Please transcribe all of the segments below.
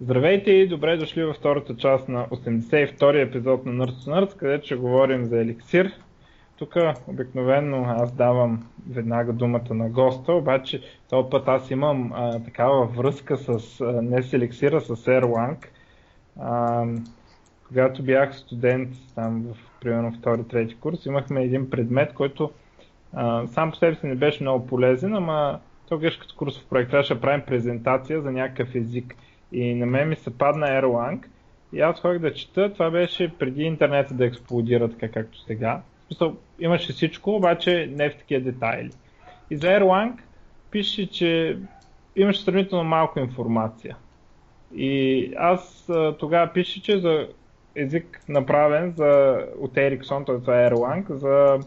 Здравейте и добре дошли във втората част на 82-и епизод на Nerds to Nerds, където ще говорим за еликсир. Тук обикновено аз давам веднага думата на госта, обаче този път аз имам а, такава връзка с, а, не с еликсира, с Erlang. А, когато бях студент там в примерно втори, трети курс, имахме един предмет, който а, сам по себе си не беше много полезен, ама то беше като курсов проект. Трябваше да правим презентация за някакъв език. И на мен ми се падна Erlang. И аз ходих да чета, това беше преди интернета да експлодира така както сега. В смисъл, имаше всичко, обаче не в такива детайли. И за Erlang пише, че имаше сравнително малко информация. И аз тогава пише, че за език направен за, от Ericsson, т.е. за Erlang, за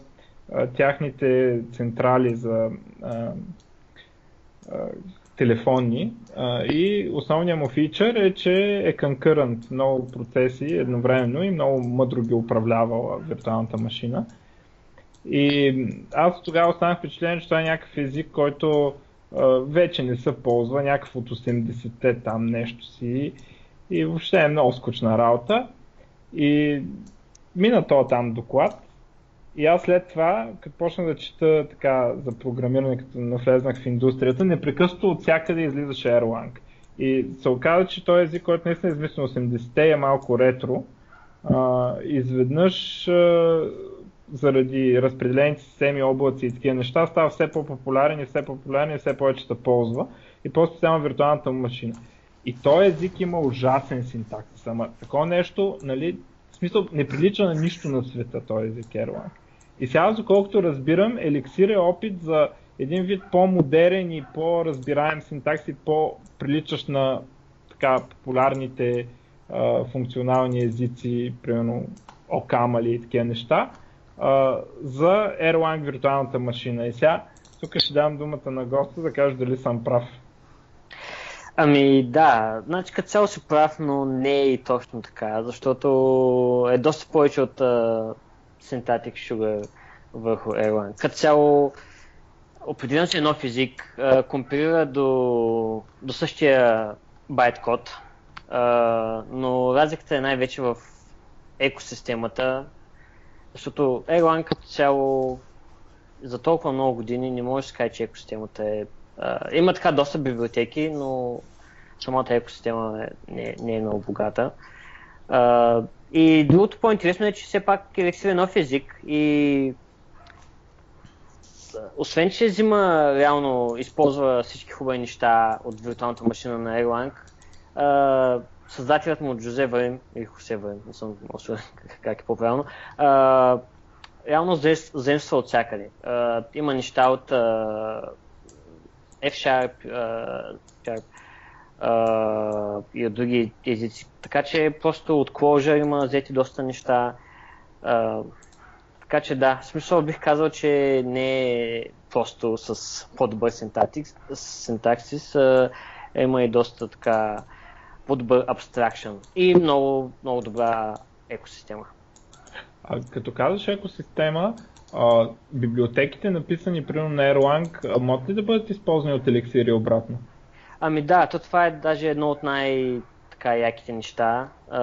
а, тяхните централи за а, телефонни а, и основният му фичър е, че е concurrent много процеси едновременно и много мъдро ги управлявала виртуалната машина. И аз тогава останах впечатлен, че това е някакъв език, който а, вече не се ползва, някакъв от 80-те там нещо си и въобще е много скучна работа. И мина то там доклад и аз след това, като почнах да чета така за програмиране, като навлезнах в индустрията, непрекъснато от всякъде излизаше Erlang. И се оказа, че този език, който наистина е измислен 80-те е малко ретро, а, изведнъж а, заради разпределените системи, облаци и такива неща, става все по-популярен и все по-популярен и все повече се ползва. И по-специално виртуалната му машина. И този език има ужасен синтаксис. Ама такова нещо, нали, в смисъл, не прилича на нищо на света този език Erlang. И сега, доколкото разбирам, еликсир е опит за един вид по-модерен и по-разбираем синтакс и по-приличащ на така популярните а, функционални езици, примерно OCaml и такива неща, а, за Erlang виртуалната машина. И сега тук ще дам думата на госта да каже дали съм прав. Ами да, значи като цяло си прав, но не е и точно така, защото е доста повече от Syntactic Sugar върху Erlang. Като цяло, определено си нов език, uh, компилира до, до същия байткод, но разликата е най-вече в екосистемата, защото Erlang като цяло за толкова много години не може да се каже, че екосистемата е има така доста библиотеки, но самата екосистема е, не, не е много богата. И другото по-интересно е, че все пак Elixir е нов език и освен, че взима реално, използва всички хубави неща от виртуалната машина на Erlang, създателят му от Жозе Варин, или Хосе Варин, не съм много как е по-правилно, реално заимства от всякъде. Има неща от F-Sharp, и от други езици. Така че просто от Clojure има взети доста неща. Uh, така че да, в смисъл бих казал, че не е просто с по-добър синтаксис, uh, има и доста така по-добър абстракшн и много, много добра екосистема. А като казваш екосистема, а, библиотеките, написани примерно на Erlang, могат ли да бъдат използвани от Elixir и обратно? Ами да, то това е даже едно от най- така яките неща. А,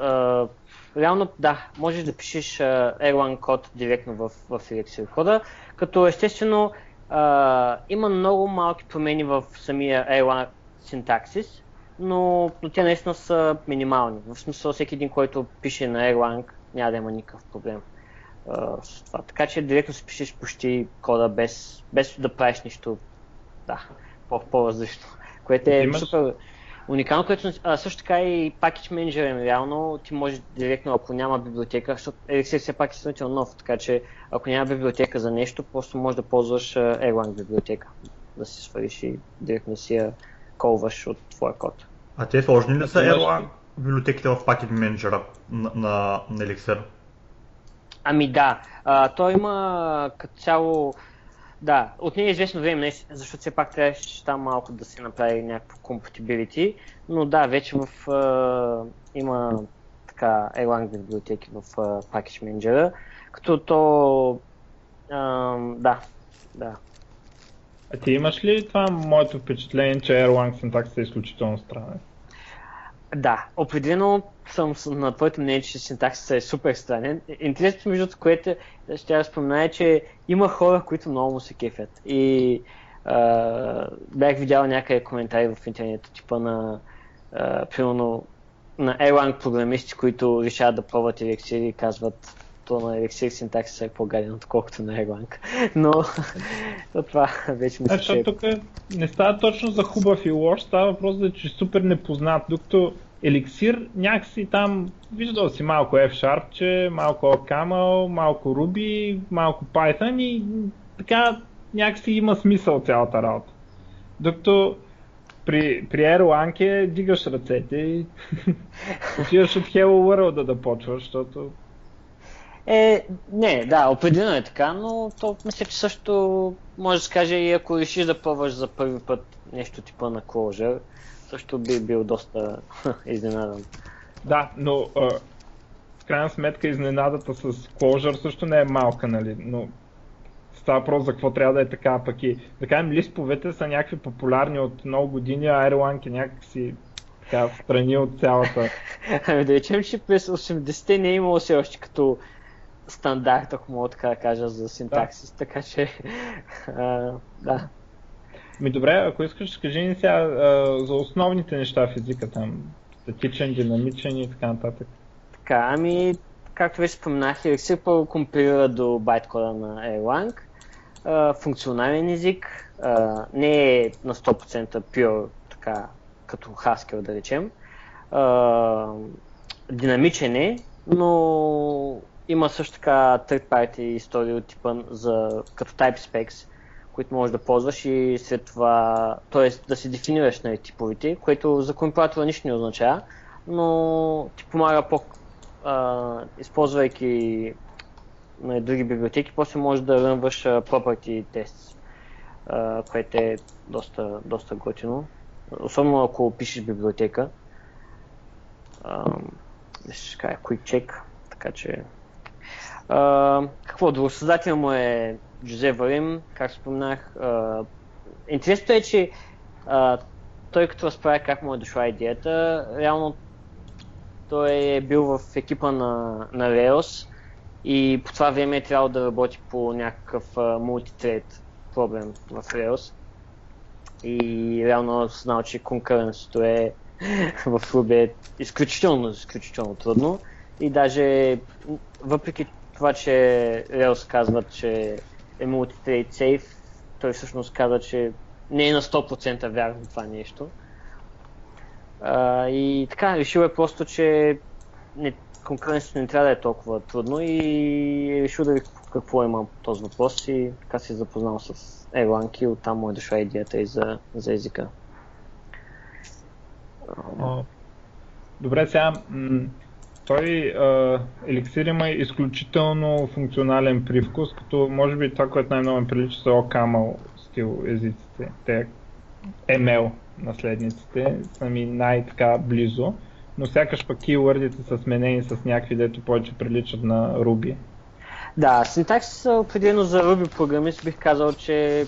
а, реално да, можеш да пишеш uh, Erlang код директно в, в Elixir кода, като естествено а, има много малки промени в самия Erlang синтаксис, но, но те наистина са минимални. В смисъл всеки един, който пише на Erlang, няма да има никакъв проблем uh, с това. Така че директно си пишеш почти кода без, без да правиш нищо да, по-различно. Което е Имаш... супер уникално, което а, също така и Package Manager реално ти може директно, ако няма библиотека, защото Elixir все пак е сравнително нов, така че ако няма библиотека за нещо, просто можеш да ползваш Erlang библиотека, да си свалиш и директно си я колваш от твоя код. А те сложни ли са Erlang библиотеките в Package Manager на, на, на Elixir? Ами да, а, той има като цяло, да, от нея е известно време, защото все пак трябваше там малко да се направи някакво compatibility, но да, вече в, а, има така Erlang библиотеки в а, Package Manager, като то, а, да, да. А ти имаш ли това моето впечатление, че Erlang синтаксът е изключително странен? Да, определено съм на твоето мнение, че синтаксът е супер странен. Интересното между което ще я спомена е, че има хора, които много му се кефят. И а, бях видял някъде коментари в интернет, типа на а, примерно на Erlang програмисти, които решават да пробват Elixir и казват то на Elixir синтаксис е по-гаден, отколкото на Erlang. Но това вече мисля, че... тук не става точно за хубав и лош, става въпрос за че е супер непознат, докато Elixir някакси там, виждал си малко F-Sharp, че малко OCaml, малко Ruby, малко Python и така някакси има смисъл цялата работа. Докато при, при Erlang е дигаш ръцете и отиваш от Hello World да почваш, защото е, не, да, определено е така, но то мисля, че също може да се каже и ако решиш да пробваш за първи път нещо типа на Clojure, също би бил доста изненадан. Да, но а, в крайна сметка изненадата с Clojure също не е малка, нали? Но става въпрос за какво трябва да е така, пък и да кажем лисповете са някакви популярни от много години, а Erlang е някакси така страни от цялата. Ами да речем, че през 80-те не е имало все още като стандарт, ако мога така да кажа, за синтаксис, да. така че а, да. Ми добре, ако искаш, кажи ни сега а, за основните неща в езика там, статичен, динамичен и така нататък. Така, ами, както вече споменах, Elixir първо компилира до байткода на Erlang, а, функционален език, а, не е на 100% pure, така, като Haskell да речем, а, динамичен е, но има също така third party истории от типа за, като type specs, които можеш да ползваш и след това, т.е. да си дефинираш на нали, типовите, което за компилатора нищо не означава, но ти помага по, а, използвайки на нали, други библиотеки, после можеш да рънваш property а, което е доста, доста готино. Особено ако пишеш библиотека. ще кажа quick check, така че Uh, какво друго? Създател му е Джозе Варим, как споменах. Интересното е, че uh, той като разправя как му е дошла идеята, реално той е бил в екипа на, на Rails и по това време е трябвало да работи по някакъв мултитрейд проблем в Rails. И реално знал, че конкуренцията е в Ruby е изключително, изключително трудно. И даже въпреки това, че Rails казват, че е multi-trade safe, той всъщност каза, че не е на 100% вярно това нещо. А, и така, решил е просто, че конкуренцията не трябва да е толкова трудно и е решил да ви какво има този въпрос и така се запознал с Erlang и оттам му е дошла идеята и за, за езика. Добре, сега той еликсир има изключително функционален привкус, като може би това, което най-много ми прилича са OCaml стил езиците. Те ML наследниците са ми най-така близо, но сякаш пък keywordите са сменени с някакви, дето повече приличат на Ruby. Да, синтаксис определено за Ruby програмист бих казал, че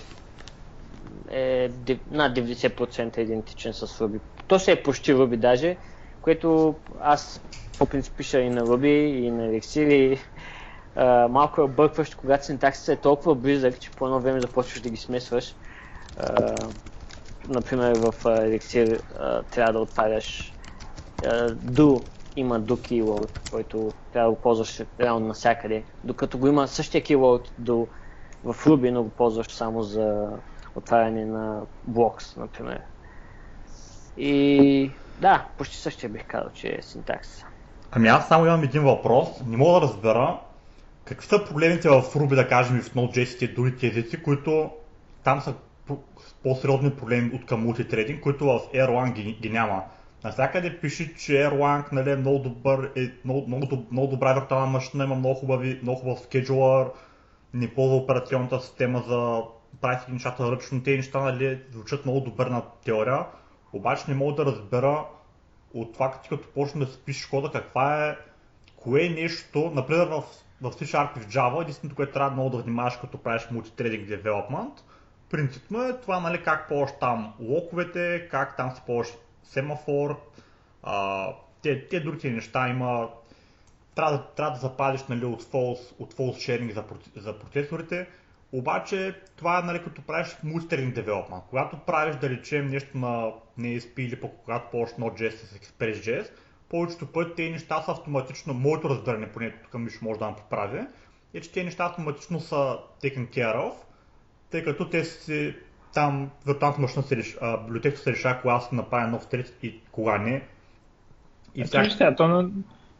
е над 90% идентичен с Ruby. То ще е почти Ruby даже, което аз по принцип пиша и на Ruby, и на Elixir, и а, малко е объркващо, когато синтаксиса е толкова близък, че по едно време започваш да ги смесваш. А, например, в Elixir трябва да отваряш а, do, има do keyword, който трябва да го ползваш реално навсякъде, докато го има същия keyword do в Ruby, но го ползваш само за отваряне на blocks, например. И да, почти същия бих казал, че е синтаксиса. Ами аз само имам един въпрос. Не мога да разбера какви са проблемите в Ruby, да кажем, и в Node.js и другите езици, които там са по-сериозни проблеми от към мултитрейдинг, които в Erlang ги, ги няма. Навсякъде пише, че Erlang нали, е много, добър, е много, много, много добра виртуална машина, има много, хубави, много хубав скеджулър, не ползва операционната система за прави нещата ръчно. Те неща нали, звучат много добър на теория, обаче не мога да разбера от това, като почне да си пишеш кода, каква е, кое е нещо, например в, в C Sharp и в Java, единственото, което трябва много да внимаваш, като правиш multithreading development, принципно е това, нали, как ползваш там локовете, как там си ползваш семафор, а, те, те другите неща има, трябва, трябва да запазиш нали, от, false, от false sharing за, за процесорите, обаче това е нали, като правиш мултитеринг development. Когато правиш да речем нещо на NSP или пък когато ползваш Node.js с ExpressJS, повечето пъти тези неща са автоматично, моето разбиране, поне тук ми ще може да ме поправи, е, че тези неща автоматично са taken care of, тъй като те си там виртуалната машина се решава, библиотеката се решава кога се направи нов тред и кога не. И всяк... сега, то на,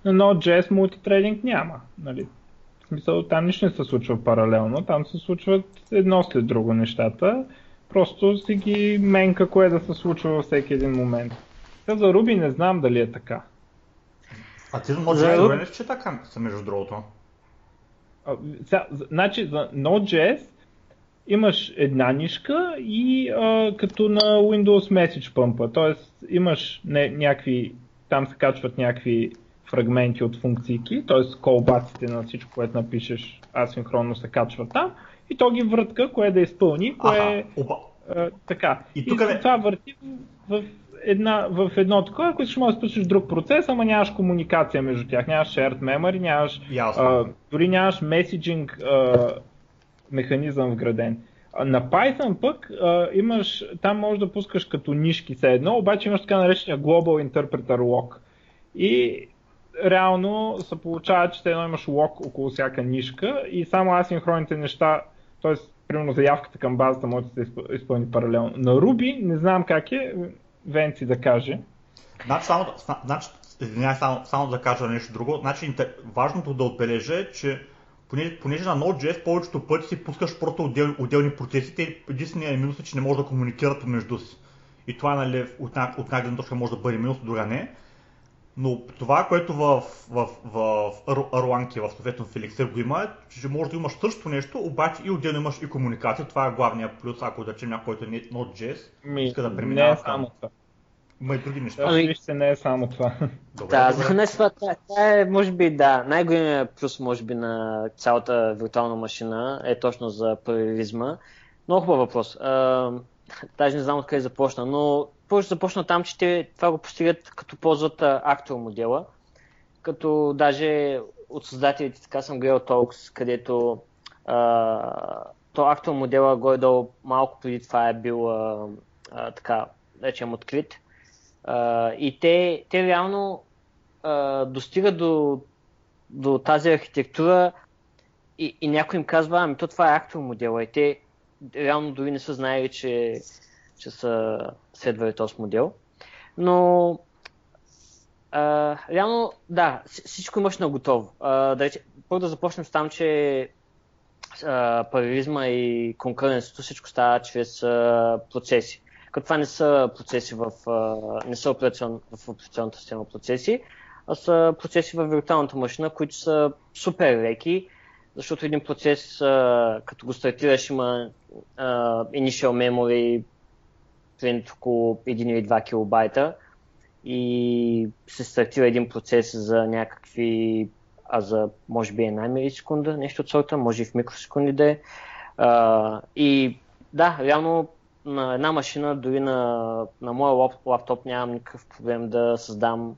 на Node.js мултитрейдинг няма. Нали? В смисъл, там нищо не се случва паралелно, там се случват едно след друго нещата. Просто си ги менка кое да се случва във всеки един момент. Та за Ruby не знам дали е така. А ти за Node.js че така са между другото? А, сега, значи за Node.js имаш една нишка и а, като на Windows Message Pump, т.е. имаш не, някакви, там се качват някакви фрагменти от функции, т.е. колбаците на всичко, което напишеш асинхронно се качва там и то ги въртка, кое да изпълни, кое е така. И, тук и това върти в, една, в едно такова, ако искаш може да спишеш друг процес, ама нямаш комуникация между тях, нямаш shared memory, нямаш, а, дори нямаш меседжинг механизъм вграден. На Python пък а, имаш, там можеш да пускаш като нишки все едно, обаче имаш така наречения Global Interpreter Lock. И реално се получава, че едно имаш лок около всяка нишка и само асинхронните неща, т.е. примерно заявката към базата може да се изпълни паралелно. На Ruby не знам как е, Венци да каже. Значи, само, значи, извинявай, само, само да кажа нещо друго. Значи, важното да отбележа е, че понеже, понеже на Node.js повечето пъти си пускаш просто отдел, отделни процеси, те единственият минус е, че не може да комуникират помежду си. И това нали, от, от една точка може да бъде минус, друга не. Но това, което в, в, в, в Erlang в съответно в го има, е, че може да имаш същото нещо, обаче и отделно имаш и комуникация. Това е главният плюс, ако да че някой, който е Node.js, иска да преминава. Не е само това. Има и други неща. Ами, вижте, не е само това. Добре, да, за днес това, това е, може би, да, най-големият плюс, може би, на цялата виртуална машина е точно за паралелизма. Много хубав въпрос. А, даже не знам откъде започна, но повече започна там, че те това го постигат като ползват актор модела, като даже от създателите така съм гледал Talks, където а, то актор модела горе-долу малко преди това е бил а, а, така, речем, открит. А, и те, те реално а, достигат до, до тази архитектура и, и някой им казва, ами то това е актор модела и те реално дори не са знаели, че, че са следвали този модел. Но а, реално, да, всичко имаш на готово. Да първо да започнем с там, че а, парализма и конкуренцията всичко става чрез а, процеси. Като това не са процеси в, а, не са операцион, в операционната система процеси, а са процеси в виртуалната машина, които са супер леки, защото един процес, а, като го стартираш, има а, initial memory, примерно около 1 или 2 килобайта и се стартира един процес за някакви, а за може би една милисекунда, нещо от сорта, може и в микросекунди да е. И да, реално на една машина, дори на, на моя лап, лаптоп нямам никакъв проблем да създам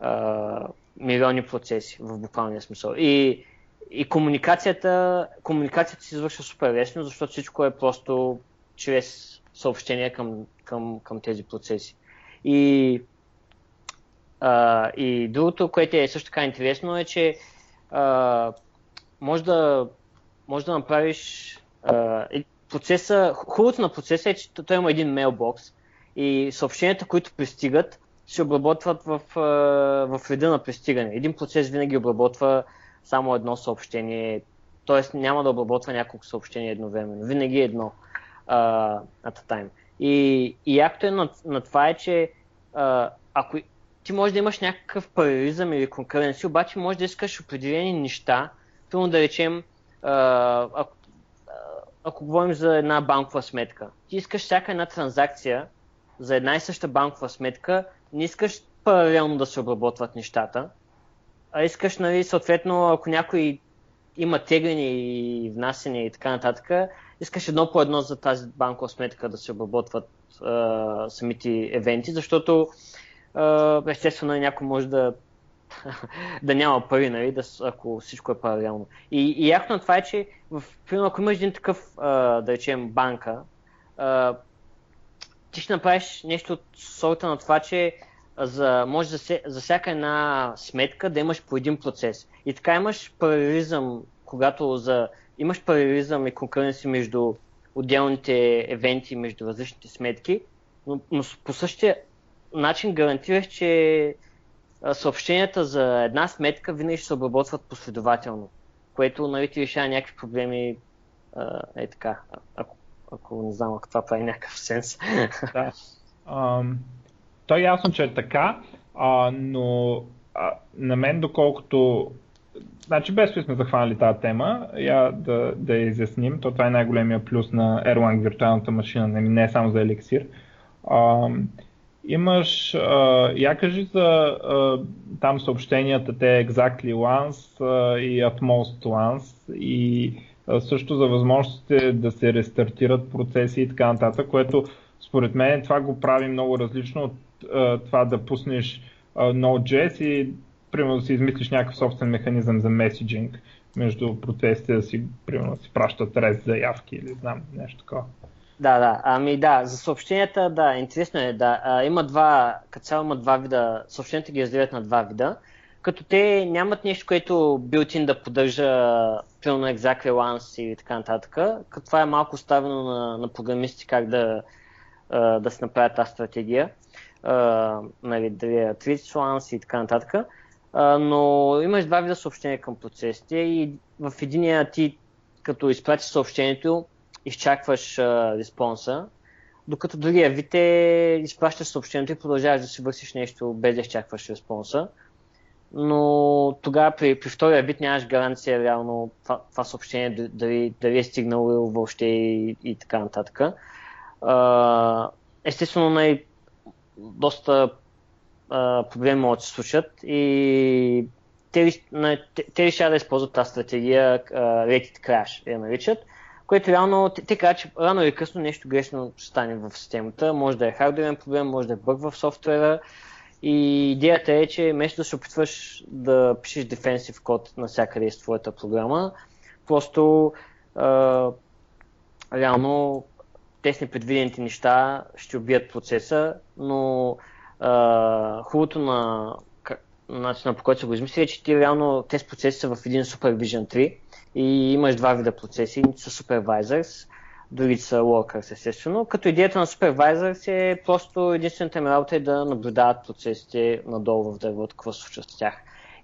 а, милиони процеси в буквалния смисъл. И, и комуникацията, комуникацията се извършва супер лесно, защото всичко е просто чрез съобщения към, към, към тези процеси. И, а, и другото, което е също така интересно е, че а, може, да, може да направиш а, процеса, хубавото на процеса е, че той има един мейлбокс и съобщенията, които пристигат, се обработват в, в реда на пристигане. Един процес винаги обработва само едно съобщение, т.е. няма да обработва няколко съобщения едновременно. Винаги е едно uh, at a time. И, и якото е на, на това е, че uh, ако ти може да имаш някакъв парализъм или конкуренция, обаче може да искаш определени неща, примерно да речем, uh, ако, ако говорим за една банкова сметка, ти искаш всяка една транзакция за една и съща банкова сметка, не искаш паралелно да се обработват нещата, а искаш, нали, съответно, ако някой има тегляне и внасене и така нататък, искаш едно по едно за тази банкова сметка да се обработват а, самите евенти, защото а, естествено някой може да да няма пари, нали, да, ако всичко е паралелно. И, и на това е, че в, примерно, ако имаш един такъв, а, да речем, банка, а, ти ще направиш нещо от сорта на това, че за, може за, за всяка една сметка да имаш по един процес. И така имаш паралелизъм, когато за, имаш паралелизъм и конкуренция между отделните евенти, между различните сметки, но, но по същия начин гарантираш, че съобщенията за една сметка винаги ще се обработват последователно, което нали, ти решава някакви проблеми е така, ако, ако не знам, ако това прави някакъв сенс. Да. Um, то е ясно, че е така, а, но а, на мен доколкото Значи без сме захванали тази тема, я да, да я изясним. То това е най-големия плюс на Erlang виртуалната машина, не е само за Elixir. А, имаш, а, я кажи за а, там съобщенията, те exactly once и at most once и а, също за възможностите да се рестартират процеси и така нататък, което според мен това го прави много различно от а, това да пуснеш Node.js и примерно да си измислиш някакъв собствен механизъм за меседжинг между процесите, да си, примерно, да си пращат рез заявки или знам, нещо такова. Да, да. Ами да, за съобщенията, да, интересно е, да. А, има два, като цяло има два вида, съобщенията ги разделят на два вида, като те нямат нещо, което билтин да поддържа пълно exactly once и така нататък, като това е малко оставено на, на програмисти как да, да се направят тази стратегия, нали, дали е once и така нататък. Но имаш два вида съобщения към процесите и в единия ти, като изпратиш съобщението, изчакваш а, респонса, докато другия вид е изпращаш съобщението и продължаваш да си вършиш нещо без да изчакваш респонса. Но тогава при, при втория вид нямаш гаранция реално това, това съобщение дали, дали е стигнало въобще и, и така нататък. А, естествено, най- доста а, проблеми могат да се случат и те, те, те решават да използват тази стратегия uh, Rated Crash, я наричат, което реално, те, те казват, че рано или късно нещо грешно ще стане в системата. Може да е хардверен проблем, може да е бъг в софтуера. И идеята е, че вместо да се опитваш да пишеш дефенсив код навсякъде с твоята програма, просто а, реално тези непредвидените неща ще убият процеса, но хубавото на начина по който са го измислили е, че ти реално тези процеси са в един Supervision 3 и имаш два вида процеси. Едните са supervisors, другите са workers, естествено. Като идеята на supervisors е просто единствената ми работа е да наблюдават процесите надолу в дървото, какво се случва с тях.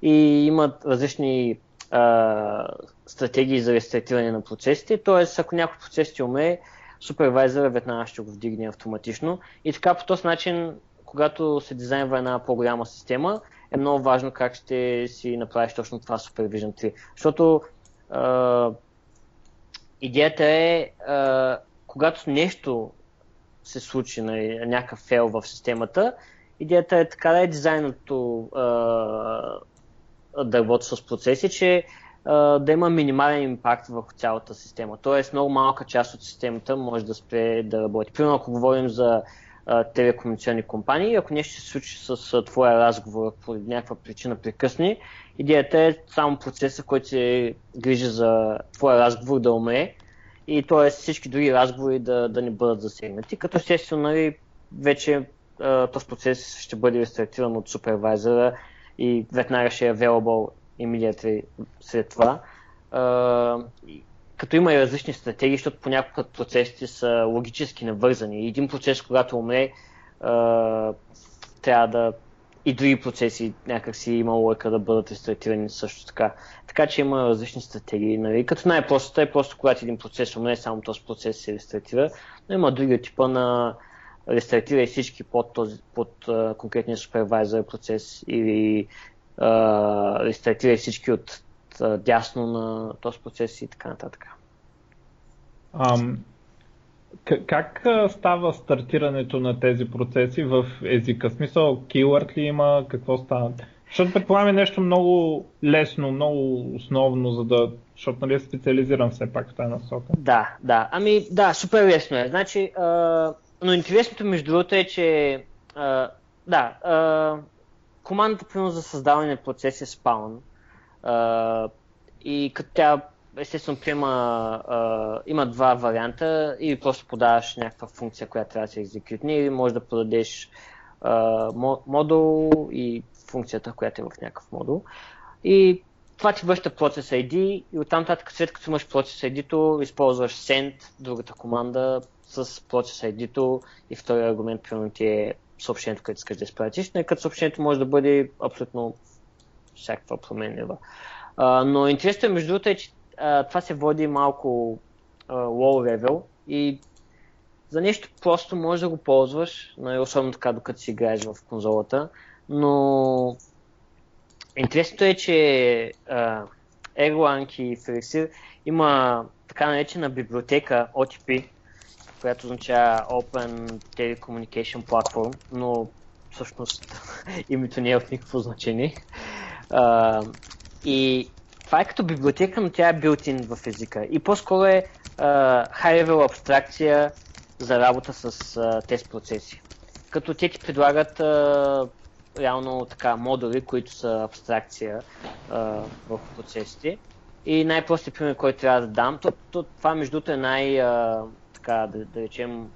И имат различни а, стратегии за рестартиране на процесите, т.е. ако някой процес ти умре, супервайзера веднага ще го вдигне автоматично. И така по този начин, когато се дизайнва една по-голяма система, е много важно как ще си направиш точно това Supervision 3. Защото идеята е, а, когато нещо се случи, на нали, някакъв фейл в системата, идеята е така да е дизайното да работи с процеси, че а, да има минимален импакт върху цялата система. Тоест много малка част от системата може да спре да работи. Примерно ако говорим за телекомуникационни компании. Ако нещо се случи с твоя разговор по някаква причина прекъсни, идеята е само процеса, който се грижи за твоя разговор да умре и т.е. всички други разговори да, да не бъдат засегнати. Като естествено, нали, вече този процес ще бъде рестартиран от супервайзера и веднага ще е available immediately след това като има и различни стратегии, защото понякога процесите са логически навързани. Един процес, когато умре, трябва да и други процеси някакси има лойка да бъдат рестартирани също така. Така че има различни стратегии. Нали? Като най-простата е просто когато един процес умре, само този процес се рестартира, но има други типа на рестартира и всички под, този, под конкретния супервайзър процес или uh, рестартира и всички от дясно на този процес и така нататък. Ам, как става стартирането на тези процеси в езика? Смисъл, keyword ли има? Какво става? Защото предполагаме нещо много лесно, много основно, за да, защото нали е специализиран все пак в тази насока. Да, да. Ами да, супер лесно е. Значи, а, но интересното между другото е, че а, да, а, командата примерно за създаване на процес е Spawn. И като тя естествено приема, а, има два варианта, или просто подаваш някаква функция, която трябва да се екзекютне, или може да подадеш а, модул и функцията, която е в някакъв модул. И това ти връща процес ID и оттам нататък след като имаш процес ID-то, използваш send, другата команда с процес ID-то и втория аргумент примерно ти е съобщението, което искаш да изпратиш, но като съобщението може да бъде абсолютно всякаква променлива. но интересно е между другото е, че а, това се води малко а, low level и за нещо просто можеш да го ползваш, нали, особено така докато си играеш в конзолата, но интересното е, че uh, Erlang и Felixir има така наречена библиотека OTP, която означава Open Telecommunication Platform, но всъщност името не е от никакво значение. И това е като библиотека, но тя е built-in в езика. И по-скоро е uh, high-level абстракция за работа с uh, тези процеси. Като те ти предлагат uh, реално така модули, които са абстракция uh, в процесите. И най-простият пример, който трябва да дам, то, то, това между другото е най, uh, така да, да речем,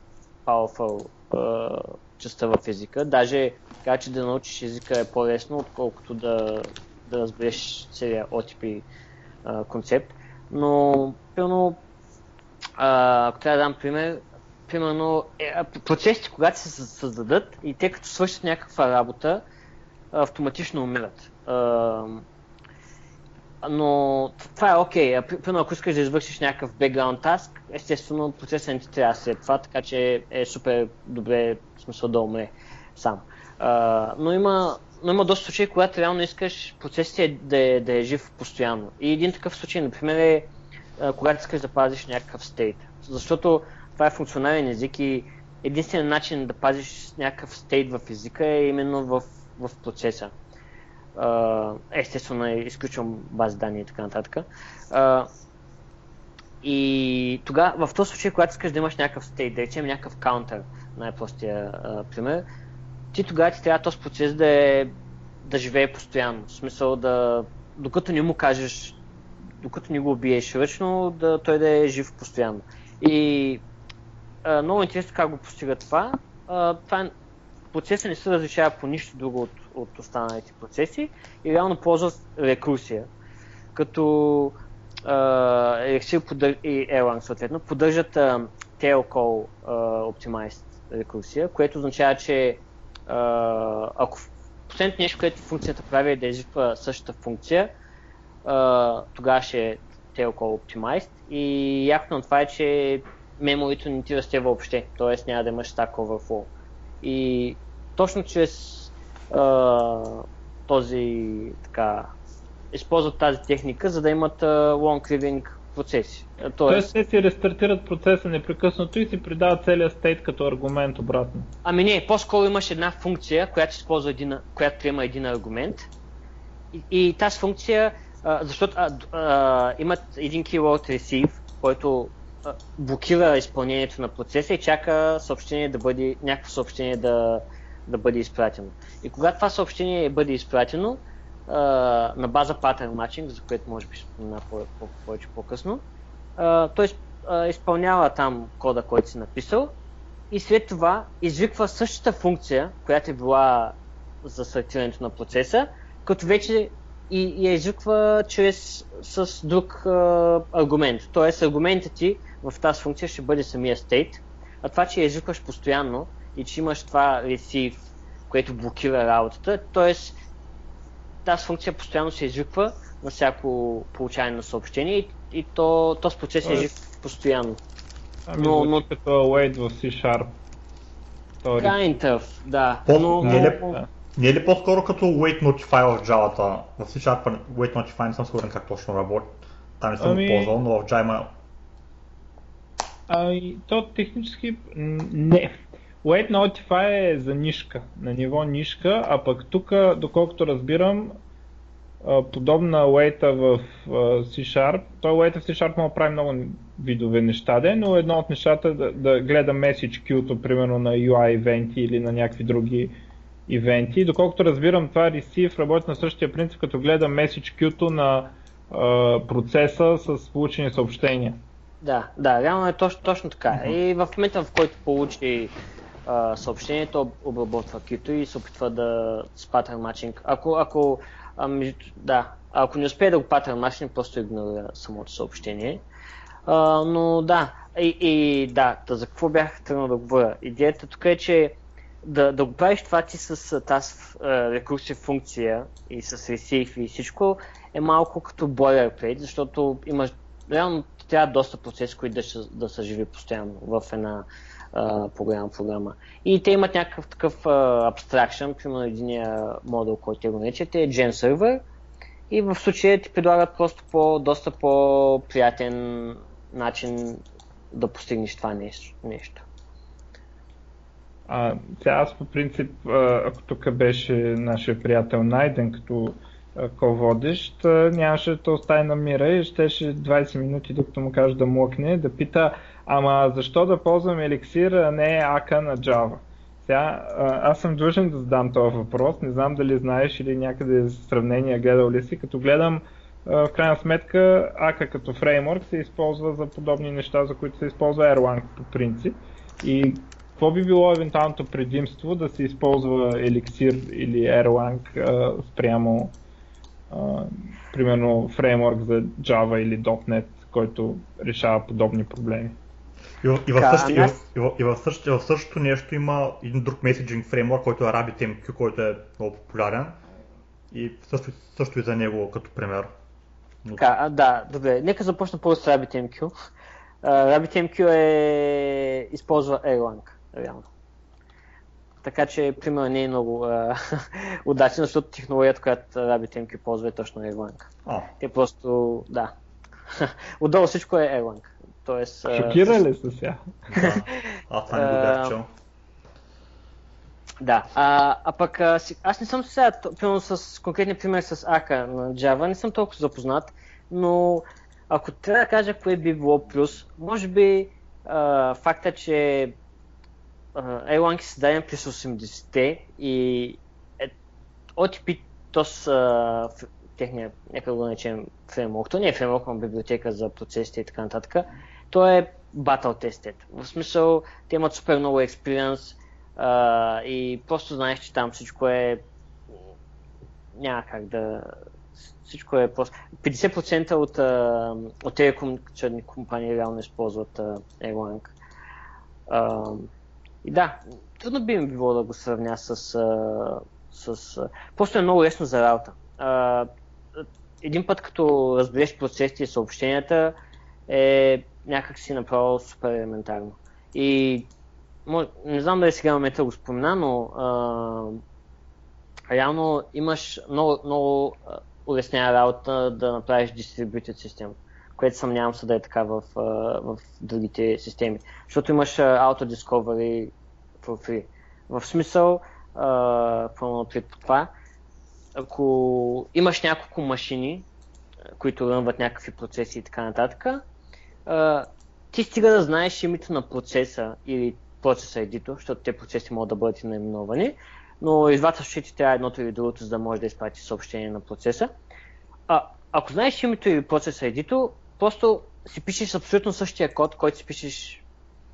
powerful uh, частта в езика. Даже така, че да научиш езика е по-лесно, отколкото да, да разбереш целият OTP uh, концепт. Но, примерно, uh, ако трябва да дам пример, примерно, е, процесите, когато се създадат и те като свършат някаква работа, автоматично умират. Но това е окей. Okay. Примерно, ако искаш да извършиш някакъв background task, естествено процесът не ти трябва след това, така че е супер добре в смисъл да умре сам. но има но има доста случаи, когато реално искаш процесът да, е, да е жив постоянно. И един такъв случай, например, е когато искаш да пазиш някакъв стейт. Защото това е функционален език и единственият начин да пазиш някакъв стейт в езика е именно в, в процеса. Естествено, изключвам бази данни и така нататък. и тогава, в този случай, когато искаш да имаш някакъв стейт, да речем някакъв каунтър, най-простия пример, ти тогава ти трябва този процес да, е, да живее постоянно. В смисъл да, докато не му кажеш, докато не го убиеш ръчно, да, той да е жив постоянно. И а, много интересно как го постига това. А, това процесът не се различава по нищо друго от, от останалите процеси и реално ползват рекурсия. Като Elixir подър... и Erlang съответно поддържат tail optimized рекурсия, което означава, че uh, ако последното нещо, което функцията прави е да изисква същата функция, uh, тогава ще е tail call optimized и ясно на това е, че меморито не ти расте въобще, т.е. няма да имаш Stack Overflow. И точно чрез а, този така, използват тази техника, за да имат а, long living процеси. Тоест, Тоест те си рестартират процеса непрекъснато и си придават целият стейт като аргумент обратно. Ами не, по-скоро имаш една функция, която използва един, която приема един аргумент. И, и тази функция, а, защото а, а, имат един keyword receive, който блокира изпълнението на процеса и чака съобщение да бъде, някакво съобщение да, да бъде изпратено. И когато това съобщение бъде изпратено, на база pattern matching, за което може би ще спомена повече по-късно, той изпълнява там кода, който си написал и след това извиква същата функция, която е била за сортирането на процеса, като вече и я извиква чрез с друг а, аргумент. Тоест аргументът ти в тази функция ще бъде самия state, а това, че я извикваш постоянно и че имаш това receive, което блокира работата, т.е. тази функция постоянно се извиква на всяко получаване на съобщение и, и то, този процес е жив постоянно. Ами но, но... като await в C-Sharp. Kind of, да. По, но, не, е но... Ли, не е ли по-скоро като wait notify в Java-та? В C-Sharp wait notify не съм сигурен как точно работи. Там не съм ами... ползвал, но в Java Ами, то технически не. Wait Notify е за нишка, на ниво нишка, а пък тук, доколкото разбирам, подобна Wait в C-Sharp, той Wait в C-Sharp може да прави много видове неща, де, но едно от нещата е да, да гледа message queue примерно на UI ивенти или на някакви други ивенти. Доколкото разбирам, това Receive работи на същия принцип, като гледа message queue на а, процеса с получени съобщения. Да, да, реално е точно, точно така. Uh-huh. И в момента, в който получи съобщението, обработва кюто и се опитва да с патърн матчинг. Ако, ако, а, да, ако не успее да го патърн матчинг, просто игнорира самото съобщение. А, но да, и, и да, да, за какво бях тръгнал да говоря? Идеята тук е, че да, да го правиш това ти с тази рекурсив функция и с receive и всичко е малко като boilerplate, защото имаш реално трябва доста процеси, които да, да са живи постоянно в една а, програма. И те имат някакъв такъв абстракшн, примерно един модул, който те го наричате е Gen Server и в случая ти предлагат просто по доста по-приятен начин да постигнеш това нещо. А, сега аз по принцип, ако тук беше нашия приятел Найден като ко-водещ, нямаше да остави на мира и щеше 20 минути, докато му каже да млъкне, да пита, ама защо да ползвам еликсир, а не ака на Java? Сега, аз съм длъжен да задам този въпрос, не знам дали знаеш или някъде сравнение гледал ли си, като гледам в крайна сметка ака като фреймворк се използва за подобни неща, за които се използва Erlang по принцип. И какво би било евентуалното предимство да се използва Elixir или Erlang спрямо а, примерно фреймворк за Java или .NET, който решава подобни проблеми. И, в, и, в, същи, и, в, и, в, и в, същото, нещо има един друг меседжинг фреймворк, който е RabbitMQ, който е много популярен. И също, също и за него като пример. Така, да, добре. Нека започна първо с RabbitMQ. Uh, RabbitMQ е... използва Erlang, реално. Така че, примерно, не е много удачен, защото технологията, която RabbitMQ ползва е точно Erlang. Oh. Те просто, да. Отдолу всичко е Erlang. Тоест, Шокира ли се сега? да. Аз това не го бях чул. Да, а, а пък аз не съм сега, примерно с конкретния пример с Ака на Java, не съм толкова запознат, но ако трябва да кажа кое би било плюс, може би а, факта, че Erlang е създаден през 80-те и е, OTP, то с техния, нека го наречем фреймворк, то не е фреймворк, но библиотека за процесите и така нататък, то е battle tested. В смисъл, те имат супер много experience, а, и просто знаеш, че там всичко е няма как да всичко е просто... 50% от, от телекомуникационни компании реално използват Erlang. Да, трудно би ми било да го сравня с, с... Просто е много лесно за работа. един път като разбереш процесите и съобщенията е някак си направо супер елементарно. И не знам дали сега момента го спомена, но а, реално имаш много, много улеснява работа да направиш distributed система, което съмнявам се да е така в, в другите системи. Защото имаш Auto Discovery free. В смисъл, пълно това, ако имаш няколко машини, които рънват някакви процеси и така нататък, ти стига да знаеш името на процеса или процеса едито, защото те процеси могат да бъдат наименовани, но и двата случаи трябва едното или другото, за да може да изпрати съобщение на процеса. А, ако знаеш името или процеса едито, просто си пишеш абсолютно същия код, който си пишеш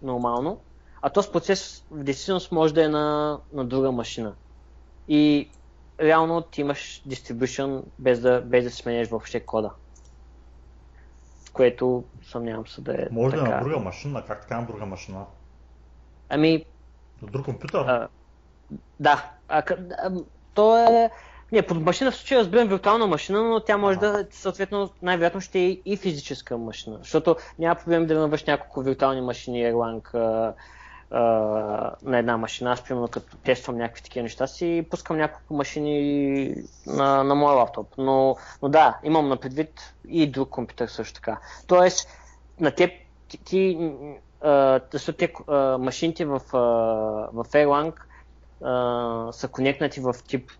нормално, а този процес в действителност може да е на, на друга машина. И реално ти имаш distribution без да, без да сменяш въобще кода. Което съмнявам се да е. Може така. да е на друга машина, как така на друга машина? Ами... На друг компютър? А, да. А, а, то е... Не, под машина в случая разбирам виртуална машина, но тя може ага. да, съответно, най-вероятно ще е и физическа машина. Защото няма проблем да навърш няколко виртуални машини Erlang на една машина. Аз, примерно, като тествам някакви такива неща, си пускам няколко машини на, на моя лаптоп. Но, но да, имам на предвид и друг компютър също така. Тоест, на теб ти, ти защото те, машините в, в Erlang са конектнати в тип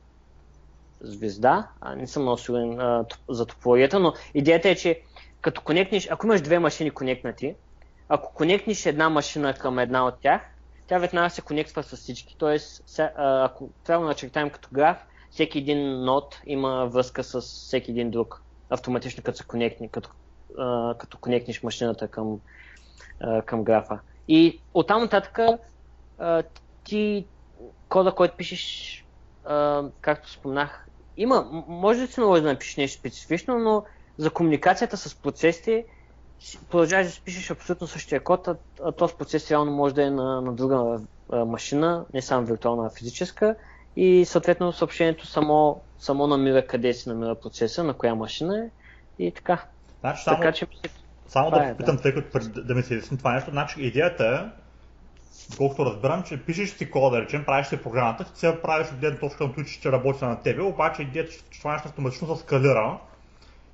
звезда. А, не съм много сигурен за топологията, но идеята е, че като конектнеш, ако имаш две машини конектнати, ако конектнеш една машина към една от тях, тя веднага се конектва с всички. Тоест, ако трябва да начертаем като граф, всеки един нод има връзка с всеки един друг автоматично като се конектни, като, като конектнеш машината към, към графа. И оттам нататък ти кода, който пишеш, както спомнах, има, може да се наложи да напишеш нещо специфично, но за комуникацията с процесите продължаваш да пишеш абсолютно същия код, а, а този процес реално може да е на, на друга а, машина, не само виртуална, а физическа. И съответно съобщението само, само намира къде се намира процеса, на коя машина е и така. Значи, само, така че, само да е, попитам, да. тъй като да, да ми се изясни това нещо, значи идеята е, доколкото разбирам, че пишеш си кода, да речем, правиш си програмата, ти се правиш от гледна точка на това, че ще работи на тебе, обаче идеята, че това нещо автоматично се скалира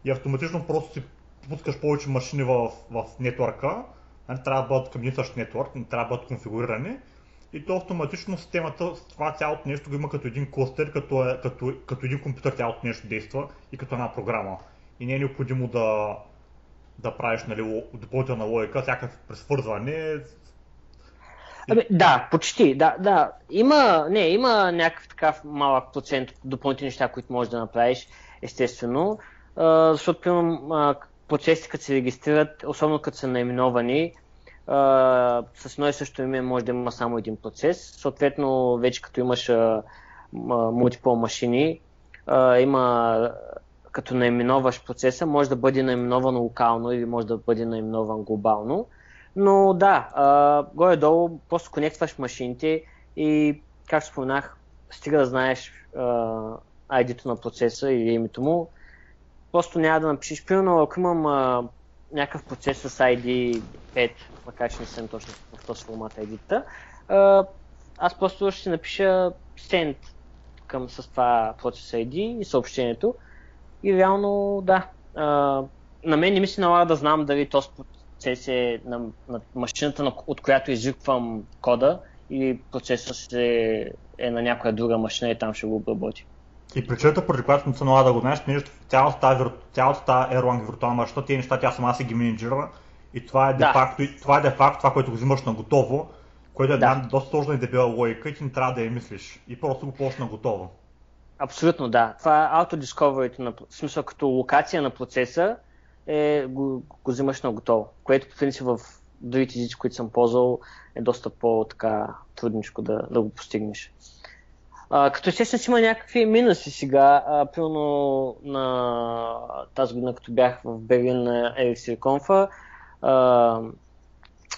и автоматично просто си пускаш повече машини в, в нетворка, нали, трябва да бъдат към един същ нетворк, не трябва да бъдат конфигурирани и то автоматично системата, това цялото нещо го има като един кластер, като, е, като, като един компютър цялото нещо действа и като една програма. И не е необходимо да, да правиш нали, допълнителна логика, всякакъв пресвързване. Ами, да, почти. Да, да. Има, не, има някакъв такъв малък процент допълнителни неща, които можеш да направиш, естествено. А, защото, примерно, процесите, като се регистрират, особено като са наименовани, а, с едно и също име може да има само един процес. Съответно, вече като имаш мултипол машини, а, има като наименоваш процеса, може да бъде наименован локално или може да бъде наименован глобално. Но да, горе-долу просто конектваш машините и, както споменах, стига да знаеш ID-то на процеса или името му, просто няма да напишеш. Примерно, ако имам а, някакъв процес с ID 5, макар че не съм точно в този формат ID-та, аз просто ще напиша send към с това процес ID и съобщението. И реално, да, а, на мен не ми се налага да знам дали този процес е на, на машината, от която извиквам кода и процесът е на някоя друга машина и там ще го обработи. И причината, поради която се налага да го знаеш, че цялата тази, цялата тази Erlang виртуална машина, тези неща тя сама си ги менеджира и това е де-факто, да. това, е де-факто това, което го взимаш на готово, което е да. една доста сложна и дебела логика и ти не трябва да я мислиш. И просто го ползваш на готово. Абсолютно, да. Това е auto на в смисъл като локация на процеса, е, го, го взимаш на готово. Което по принцип в другите езици, които съм ползвал, е доста по-така трудничко да, да го постигнеш. А, като естествено си има някакви минуси сега. А, примерно на тази година, като бях в Берлин на Elixir Conf, а,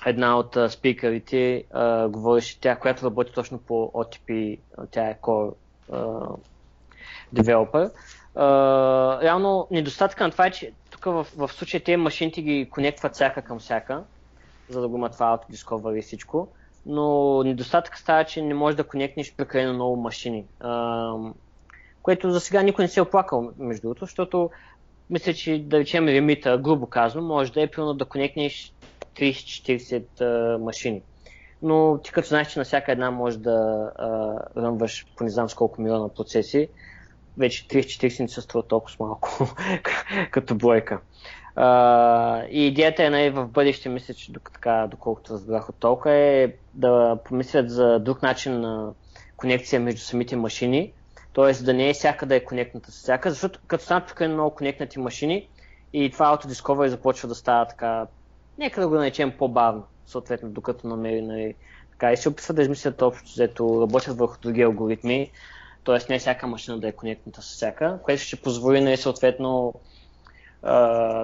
една от а, спикерите а, говореше тя, която работи точно по OTP, тя е Core а, Developer. Реално недостатъка на това е, че тук в, в случая те машините ги конектват всяка към всяка, за да го има това Auto и всичко но недостатък става, че не можеш да конектнеш прекалено много машини. Което за сега никой не се е оплакал, между другото, защото мисля, че да речем лимита, грубо казано, може да е примерно да конектнеш 30-40 машини. Но ти като знаеш, че на всяка една може да ръмваш по не знам с колко милиона процеси, вече 30-40 не се струва толкова малко като бройка. Uh, и идеята е нали, в бъдеще, мисля, че така, доколкото разбрах от толкова, е да помислят за друг начин на конекция между самите машини, т.е. да не е всяка да е конектната с всяка, защото като станат прекалено много конектнати машини и това Discovery започва да става така, нека да го наречем по-бавно, съответно, докато намери нали, така и се опитват да измислят общо, взето работят върху други алгоритми, т.е. не всяка машина да е конектната с всяка, което ще позволи нали, съответно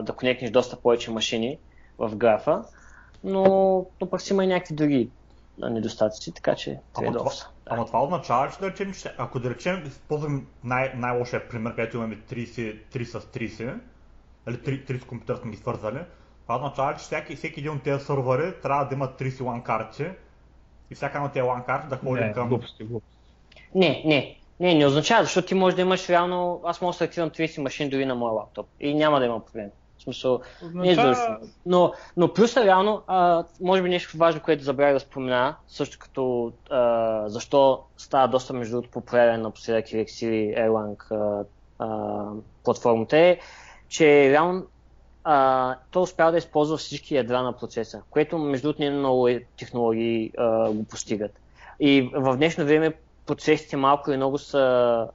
да конектнеш доста повече машини в графа, но, но пък си има и някакви други недостатъци, така че ама това, ама това означава, че да речем, че ако да речем, използвам най- най-лошия пример, където имаме 30, 3 с 30, или 3, 30 компютъра сме ги свързали, това означава, че всеки, всеки един от тези сървъри трябва да има 30 LAN карти и всяка една от тези LAN карти да ходи към... Глупости, глупости. Не, не, не, не означава, защото ти можеш да имаш реално, аз мога да активам 30 машини дори на моя лаптоп и няма да има проблем. В смисъл, не е. Но, но плюс реално, а, може би нещо важно, което забравя да спомена, също като а, защо става доста между другото популярен напоследък Elixir и Erlang а, а, платформата е, че реално а, то успява да използва всички ядра на процеса, което между другото не много технологии а, го постигат. И в днешно време процесите малко и много са,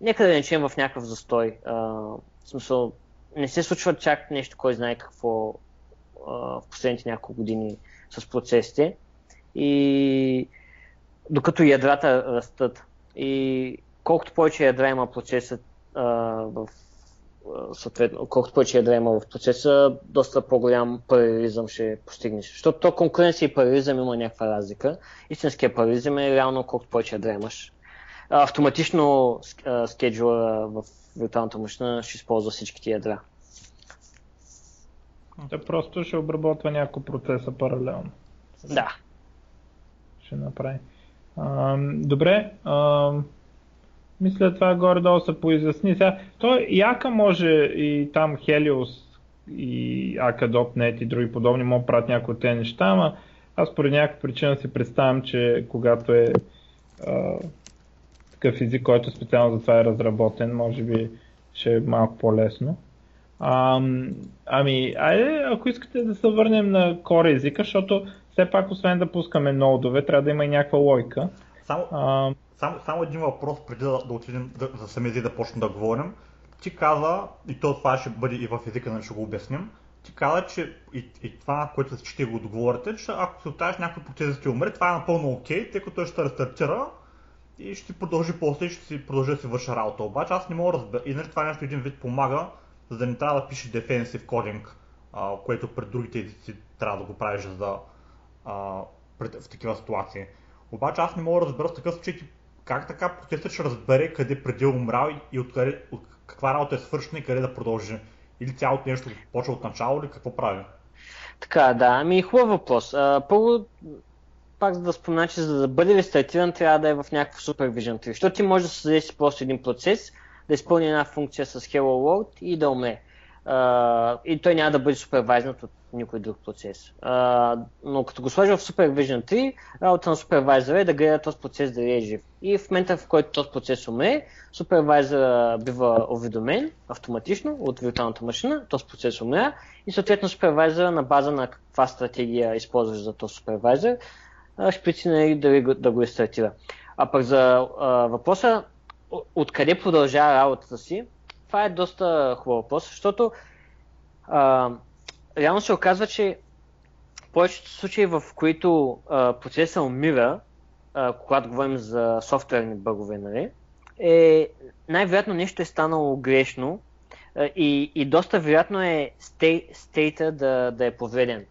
нека да речем в някакъв застой. А, в смисъл, не се случва чак нещо, кой знае какво а, в последните няколко години с процесите. И докато ядрата растат. И колкото повече ядра има процесът а, в съответно, колкото повече ядра има в процеса, доста по-голям парализъм ще постигнеш. Защото то конкуренция и парализъм има някаква разлика. Истинския парализъм е реално колкото повече ядра имаш. Автоматично скеджула в виртуалната машина ще използва всичките ядра. Те просто ще обработва няколко процеса паралелно. Да. Ще направи. А, добре. А, мисля, това горе-долу се поизясни. Сега, той Яка може и там Helios и Aka.net и други подобни могат да правят някои от тези неща, ама аз поради някаква причина си представям, че когато е а, такъв език, който специално за това е разработен, може би ще е малко по-лесно. А, ами, айде, ако искате да се върнем на core езика, защото все пак, освен да пускаме нодове, трябва да има и някаква лойка. Само, а, само, само един въпрос преди да, да отидем да, за самия да почнем да говорим. Ти каза, и то това ще бъде и в езика, нали ще го обясним, ти каза, че и, и това, което ще го договорите, че ако се оттаеш някой процес да ти умре, това е напълно окей, okay, тъй като той ще рестартира и ще продължи после и ще си продължи да си върши работа. Обаче аз не мога да разбера. И нали това нещо един вид помага, за да не трябва да пишеш defensive кодинг, което пред другите езици трябва да го правиш за да, а, пред, в такива ситуации. Обаче аз не мога да разбера в такъв случай как така процесът ще разбере къде преди е умрял и откъде, от каква работа е свършена и къде да продължи? Или цялото нещо почва от начало или какво прави? Така, да, ами хубав въпрос. А, първо, пак за да спомена, че за да бъде рестартиран трябва да е в някакво Supervision 3, защото ти може да създадеш просто един процес, да изпълни една функция с Hello World и да умре. Uh, и той няма да бъде супервайзнат от никой друг процес. Uh, но като го сложа в Supervision 3, работа на супервайзера е да гледа този процес да е жив. И в момента, в който този процес умре, супервайзера бива уведомен автоматично от виртуалната машина, този процес умря и съответно супервайзера на база на каква стратегия използваш за този супервайзер, ще прецени дали да го рестартира. А пък за uh, въпроса откъде продължава работата си, това е доста хубав въпрос, защото а, реално се оказва, че повечето случаи, в които а, процесът умира, а, когато говорим за софтуерни бъгове, нали, е, най-вероятно нещо е станало грешно а, и, и доста вероятно е стей, стейта да, да е повреден.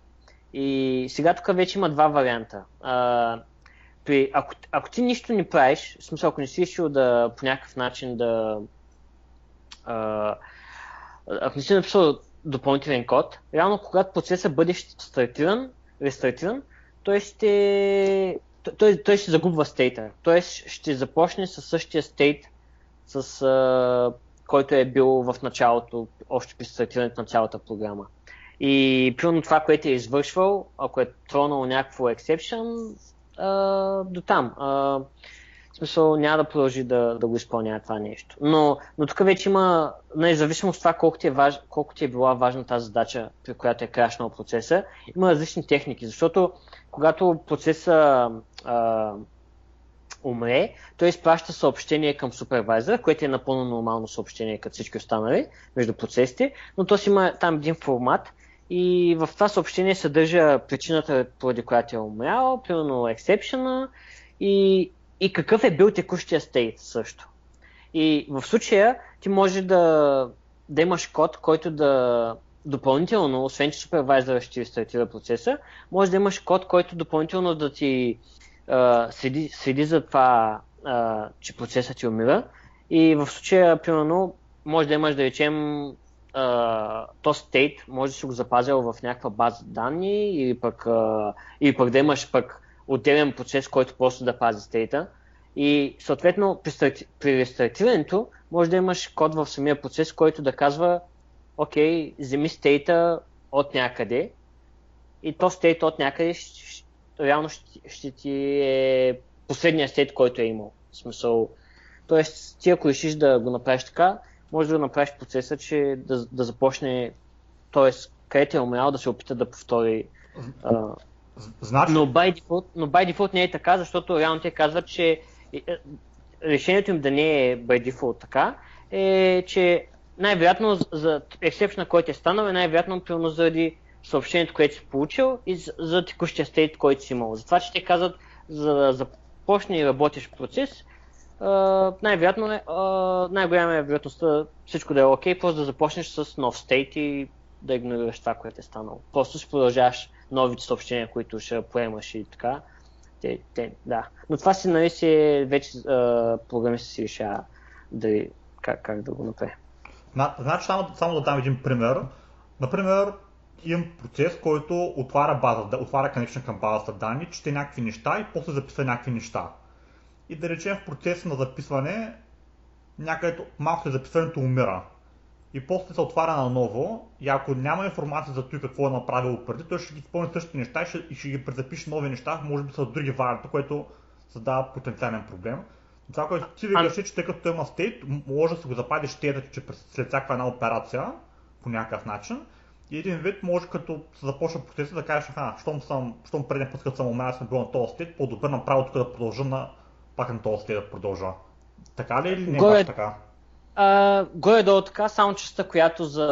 И сега тук вече има два варианта. А, при, ако, ако ти нищо не правиш, в смисъл, ако не си решил да по някакъв начин да. А, не си написал допълнителен код, реално когато процесът бъде стартиран, рестартиран, той ще, той, той ще загубва стейта. Той ще започне със същия стейт, с а, който е бил в началото, още при стартирането на цялата програма. И примерно това, което е извършвал, ако е тронал някакво exception, до там. А, в смисъл няма да продължи да, да го изпълнява това нещо. Но, но тук вече има, независимо от това колко ти, е важ, колко ти е била важна тази задача, при която е крашнал процеса, има различни техники, защото когато процеса а, умре, той изпраща съобщение към супервайзера, което е напълно нормално съобщение като всички останали между процесите, но то си има там един формат, и в това съобщение съдържа причината, поради която е умрял, примерно exception и, и какъв е бил текущия стейт също. И в случая ти може да, да имаш код, който да допълнително, освен че супервайзера ще рестартира процеса, може да имаш код, който допълнително да ти а, следи, следи за това, а, че процесът ти умира. И в случая, примерно, може да имаш, да речем, то стейт може да си го запазил в някаква база данни или пък, uh, или пък да имаш пък отделен процес, който просто да пази стейта. И съответно при, старти, при рестартирането може да имаш код в самия процес, който да казва окей, вземи стейта от някъде и то стейт от някъде ще, реално ще, ще ти е последния стейт, който е имал. В смисъл, Тоест, ти ако решиш да го направиш така, може да направиш процеса, че да, да започне, т.е. където е умрял да се опита да повтори. А, значи... но, by default, но by default не е така, защото реално те казват, че е, решението им да не е by default така, е, че най-вероятно за ексепшна, който е станал, е най-вероятно примерно заради съобщението, което си получил и за, текущия стейт, който си имал. Затова, че те казват, за да започне и работиш процес, най-вероятно е, най-голяма е вероятността всичко да е окей, okay, просто да започнеш с нов стейт и да игнорираш това, което е станало. Просто ще продължаваш новите съобщения, които ще поемаш и така. Те, те, да. Но това си, нали, си е вече програмиста си решава да, как, как да го направи. Значи, само, само да дам един пример. Например, имам процес, който отваря, база, отваря connection към базата данни, чете някакви неща и после записва някакви неща и да речем в процеса на записване някъде малко записването умира. И после се отваря на ново и ако няма информация за той какво е направил преди, той ще ги изпълни същите неща и ще, и ще ги презапише нови неща, може би са други варианти, което създава потенциален проблем. Това, което ти викаш, е, че тъй като има стейт, може да се го западиш стейта, че след всяка една операция по някакъв начин. И един вид може като се започне процеса да кажеш, аха, щом, съм, щом предния път, като съм умрял, съм бил на този стейт, по-добре направо тук да продължа на пак на този да продължа. Така ли или не Горе... е така? Горе-долу така, само частта, която за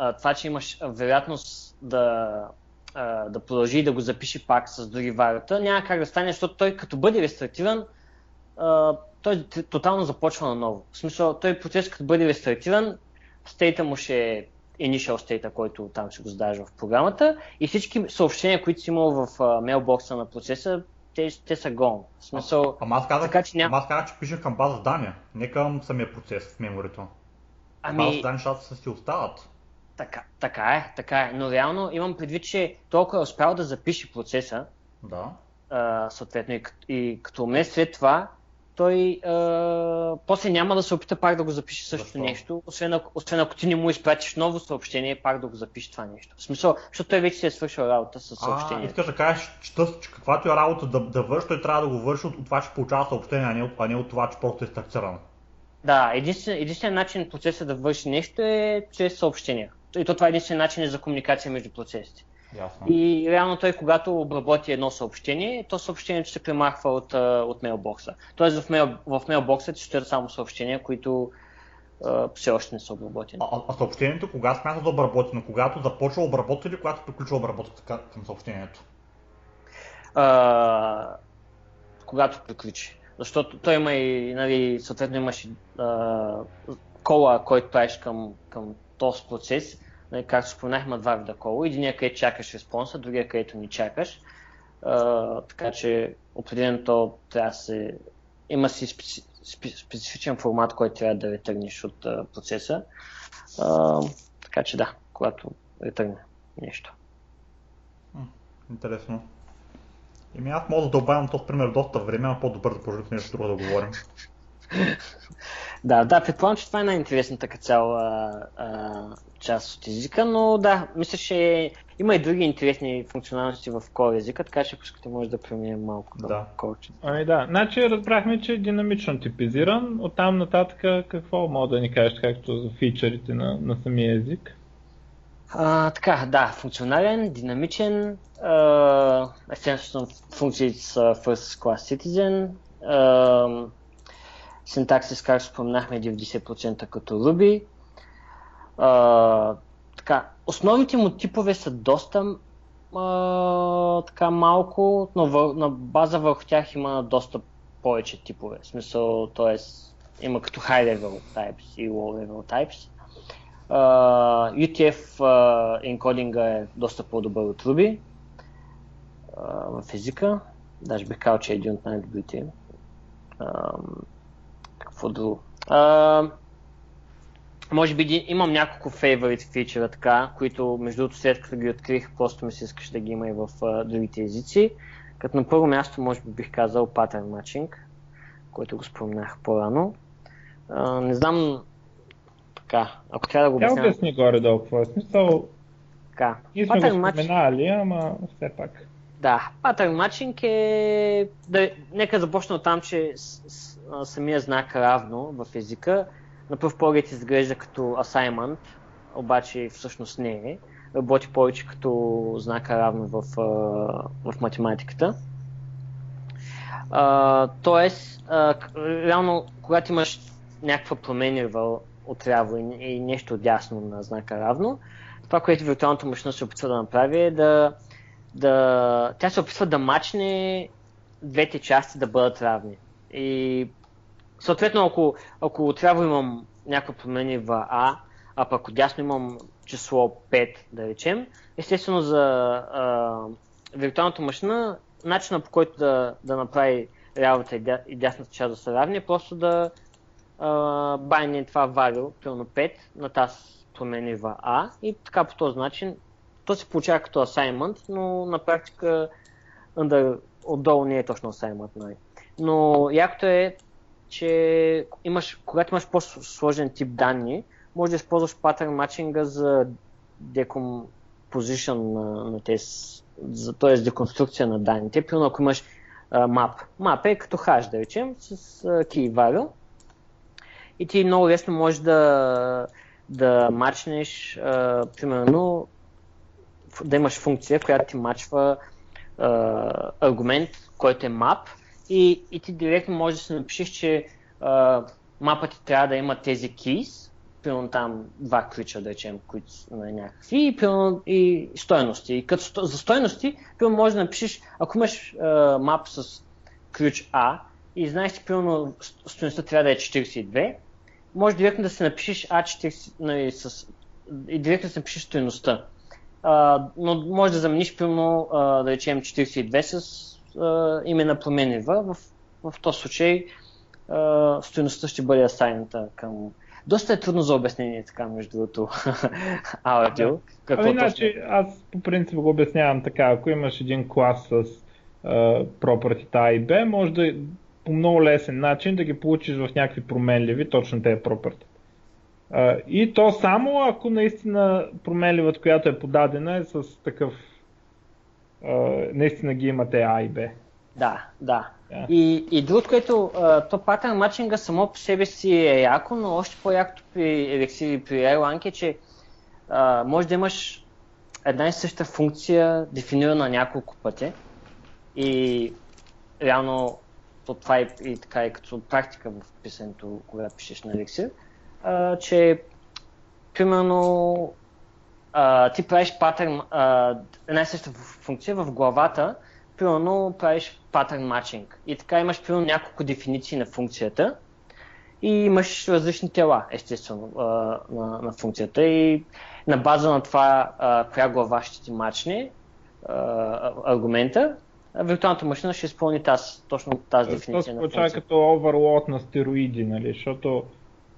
uh, това, че имаш вероятност да, uh, да продължи и да го запише пак с други вариота, няма как да стане, защото той като бъде рестартиран, uh, той тотално започва наново. В смисъл, той процес като бъде рестартиран, стейта му ще е initial state, който там ще го задаваш в програмата и всички съобщения, които си имал в мейлбокса на процеса, те, те са гол. В смисъл, ама аз казах, така, че, ням... аз казах, че пишем към база данни, не към самия процес в меморито. Ами... База данни нещата си остават. Така, така е, така е. Но реално имам предвид, че толкова е успял да запише процеса. Да. А, съответно и, и като ме след това той а, после няма да се опита пак да го запише същото Защо? нещо, освен ако, освен ако ти не му изпратиш ново съобщение, пак да го запише това нещо. В смисъл, защото той вече си е свършил работа с съобщение. А, искаш да кажеш, че, че каквато е работа да, да върши, той трябва да го върши от, от това, че получава съобщение, а не от, а не от това, че просто е стартиран. Да, единствен, единствен начин процеса да върши нещо е чрез съобщения. И то това е единствен начин за комуникация между процесите. Ясно. И реално той, когато обработи едно съобщение, то съобщението се премахва от, от мейлбокса. Тоест в, мейл, в мейлбокса ще стоят само съобщения, които а, все още не са обработени. А, а съобщението кога смята да обработено? Когато започва обработка или когато приключва обработката към съобщението? А, когато приключи. Защото той има и, нали, съответно имаш а, кола, който правиш към, към този процес както споменахме, два вида кола. Единия, където чакаш респонса, другия, където ни чакаш. А, така че определено то трябва да се... Има си специ... специфичен формат, който трябва да ретърниш от а, процеса. А, така че да, когато ретърне нещо. Интересно. Еми аз мога да добавям този пример доста време, а по-добър да продължим нещо друго да говорим. да, да, предполагам, че това е най-интересната като цяла част от езика, но да, мисля, че има и други интересни функционалности в core езика, така че ако искате може да преминем малко да. Core. Ами да, значи разбрахме, че е динамично типизиран, оттам нататък какво мога да ни кажеш както за фичърите на, на самия език? А, така, да, функционален, динамичен, естествено функции с First Class Citizen, uh, синтаксис, както споменахме, 90% като Ruby, така, основните му типове са доста а, така малко, но вър, на база върху тях има доста повече типове. В смисъл, т.е. има като high level types и low level types. Uh, UTF uh, е доста по-добър от Ruby uh, в. Даже бих казал, че е един от най-добрите. Uh, какво друго? Uh, може би имам няколко фейворит фичера така, които между другото след като ги открих, просто ми се искаше да ги има и в а, другите езици. Като на първо място може би бих казал Pattern Matching, който го споменах по-рано. А, не знам така, ако трябва да го Тя обясня. обясни горе-долу какво е смисъл. Така. Ние сме Pattern го match- споменали, ама все пак. Да, патърн матчинг е... Да, нека започна от там, че с, с, самия знак равно в езика на пръв поглед изглежда като assignment, обаче всъщност не е. Работи повече като знака равно в, в математиката. А, тоест, к- реално, когато имаш някаква променлива отляво и, и нещо дясно на знака равно, това, което виртуалната машина се опитва да направи е да, да... Тя се опитва да мачне двете части да бъдат равни. И съответно, ако, ако отляво имам някаква променлива А, а пък отдясно имам число 5, да речем, естествено за а, виртуалната машина, начинът по който да, да направи лявата и, дя, и дясната част да са равни е просто да а, байне това value, примерно 5, на тази променлива А и така по този начин то се получава като assignment, но на практика under, отдолу не е точно assignment. Нали. Но якото е, че имаш, когато имаш по-сложен тип данни, може да използваш pattern матчинга за decomposition на, на тези, т.е. деконструкция на данните. Примерно ако имаш а, map. Map е като hash, да речем, с а, key value. И ти много лесно можеш да, да мачнеш, а, примерно, да имаш функция, която ти мачва а, аргумент, който е map и, и ти директно можеш да си напишеш, че а, мапа ти трябва да има тези keys, примерно там два ключа, да речем, които на някакви, и, примерно, и стойности. И като за стойности, примерно можеш да напишеш, ако имаш а, мап с ключ А и знаеш, че примерно ст- стойността трябва да е 42, може директно да си напишеш А40 нали, с, и директно да си напишеш стойността. А, но може да замениш примерно, а, да речем 42 с а, име на променлива. В, в този случай а, стоеността ще бъде асайната към... Доста е трудно за обяснение така, между другото, аудио. Какво Ами, значи, аз по принцип го обяснявам така. Ако имаш един клас с а, пропъртита А и Б, може да по много лесен начин да ги получиш в някакви променливи, точно тези пропърти. А, и то само ако наистина променливата, която е подадена е с такъв а, наистина ги имате А и Б. Да, да. Да. И, и другото, което а, то патърн матчинга само по себе си е яко, но още по-якото при Elixir и при Erlang е, че а, може да имаш една и съща функция, дефинирана няколко пъти. И реално то това е и така и като практика в писането, когато пишеш на Elixir, а, че примерно а, ти правиш патърн, а, една и съща функция в главата, примерно правиш патърн матчинг. И така имаш примерно няколко дефиниции на функцията и имаш различни тела, естествено, а, на, на функцията. И на база на това, а, коя глава ще ти мачне а, аргумента, виртуалната машина ще изпълни тази, точно тази То дефиниция се на получава функцията. като оверлоад на стероиди, нали? Защото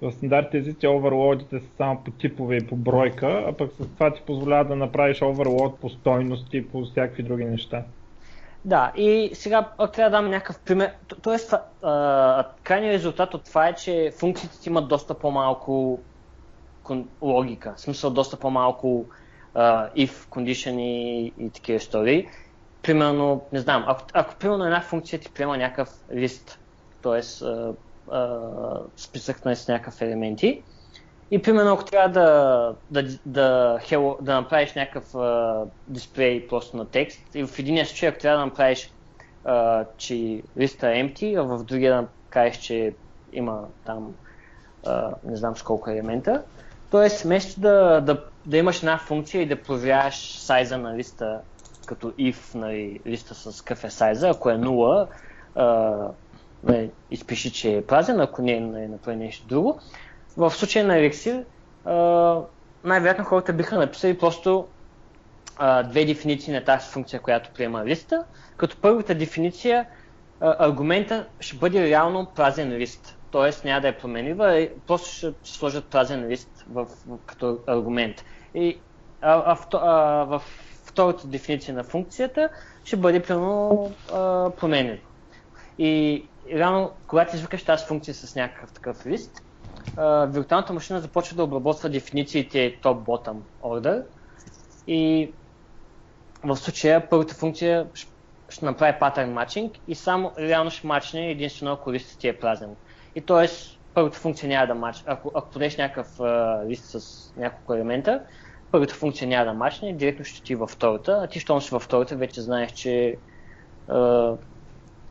в стандартните езици оверлоадите са само по типове и по бройка, а пък с това ти позволява да направиш оверлоад по стойности, по всякакви други неща. Да, и сега ако трябва да дам някакъв пример. Тоест, крайният резултат от това е, че функциите имат доста по-малко логика, в смисъл доста по-малко if, condition и, и такива истории. Примерно, не знам, ако, ако примерно една функция ти приема някакъв лист, т.е. списък на с някакъв елементи, и примерно ако трябва да, да, да, hello, да направиш някакъв а, дисплей просто на текст, и в единия случай ако трябва да направиш, а, че листа е empty, а в другия да кажеш, че има там а, не знам с колко елемента. Тоест, вместо да, да, да имаш една функция и да проверяваш сайза на листа, като if, нали, листа с какъв е сайза, ако е 0, а, нали, изпиши, че е празен, ако не, нали, направи нещо друго. В случая на а, най-вероятно хората биха написали просто две дефиниции на тази функция, която приема листа, като първата дефиниция, аргумента ще бъде реално празен лист. Тоест няма да е променлива, и просто ще сложат празен лист в, като аргумент. И а, в втората дефиниция на функцията ще бъде примерно променлива. И реално, когато извикаш тази функция с някакъв такъв лист, виртуалната машина започва да обработва дефинициите top-bottom order и в случая първата функция ще направи патърн матчинг и само реално ще мачне единствено ако листът ти е празен. И т.е. първата функция няма да мач. Ако, ако подеш някакъв а, лист с няколко елемента, първата функция няма да мачне, директно ще ти във втората, а ти, щом си във втората, вече знаеш, че а,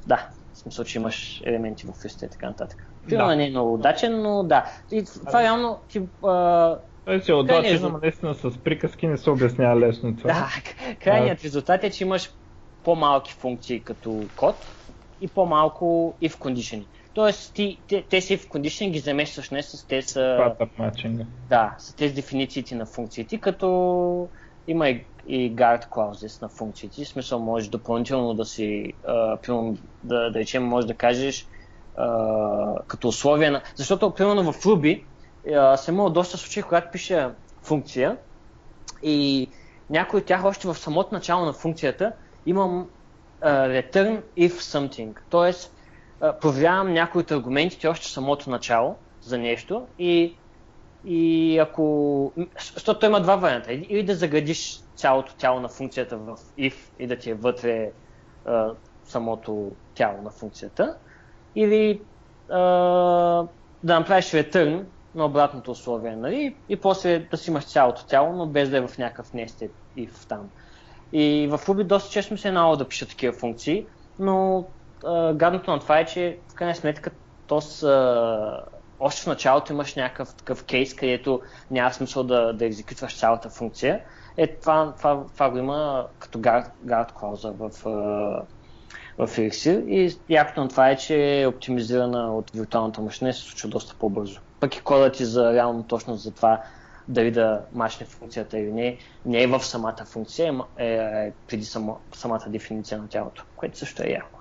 да, в смисъл, че имаш елементи в листа и така нататък. Примерно да. не е много удачен, но да. И това реално ти... А, той си е удачен, но наистина с приказки не се обяснява лесно това. Да, крайният резултат е, че имаш по-малки функции като код и по-малко if condition. Тоест ти, те, те си if condition ги заместваш не с те са... Да, с тези дефинициите на функциите, като има и, и guard clauses на функциите. В смисъл можеш допълнително да си, а, примерно, да, да речем, можеш да кажеш а, като условие на... Защото, примерно в Ruby а, съм имал доста случаи, когато пише функция и някои от тях още в самото начало на функцията имам uh, return if something. Тоест, uh, проверявам някои от аргументите още в самото начало за нещо и, и ако... Защото има два варианта. Или да заградиш цялото тяло на функцията в if и да ти е вътре uh, самото тяло на функцията, или uh, да направиш return на обратното условие, нали? И после да си имаш цялото тяло, но без да е в някакъв нестет if там. И в Ruby доста често се е налагало да пиша такива функции, но а, гадното на това е, че в крайна сметка то с, а, още в началото имаш някакъв такъв кейс, където няма смисъл да, да екзекютваш цялата функция. Е, това, това, това го има като guard, guard клауза в, в Elixir и якото на това е, че е оптимизирана от виртуалната машина и се случва доста по-бързо. Пък и кодът ти за реално точно за това дали да мачне функцията или не, не е в самата функция, е, е преди само, самата дефиниция на тялото, което също е яко.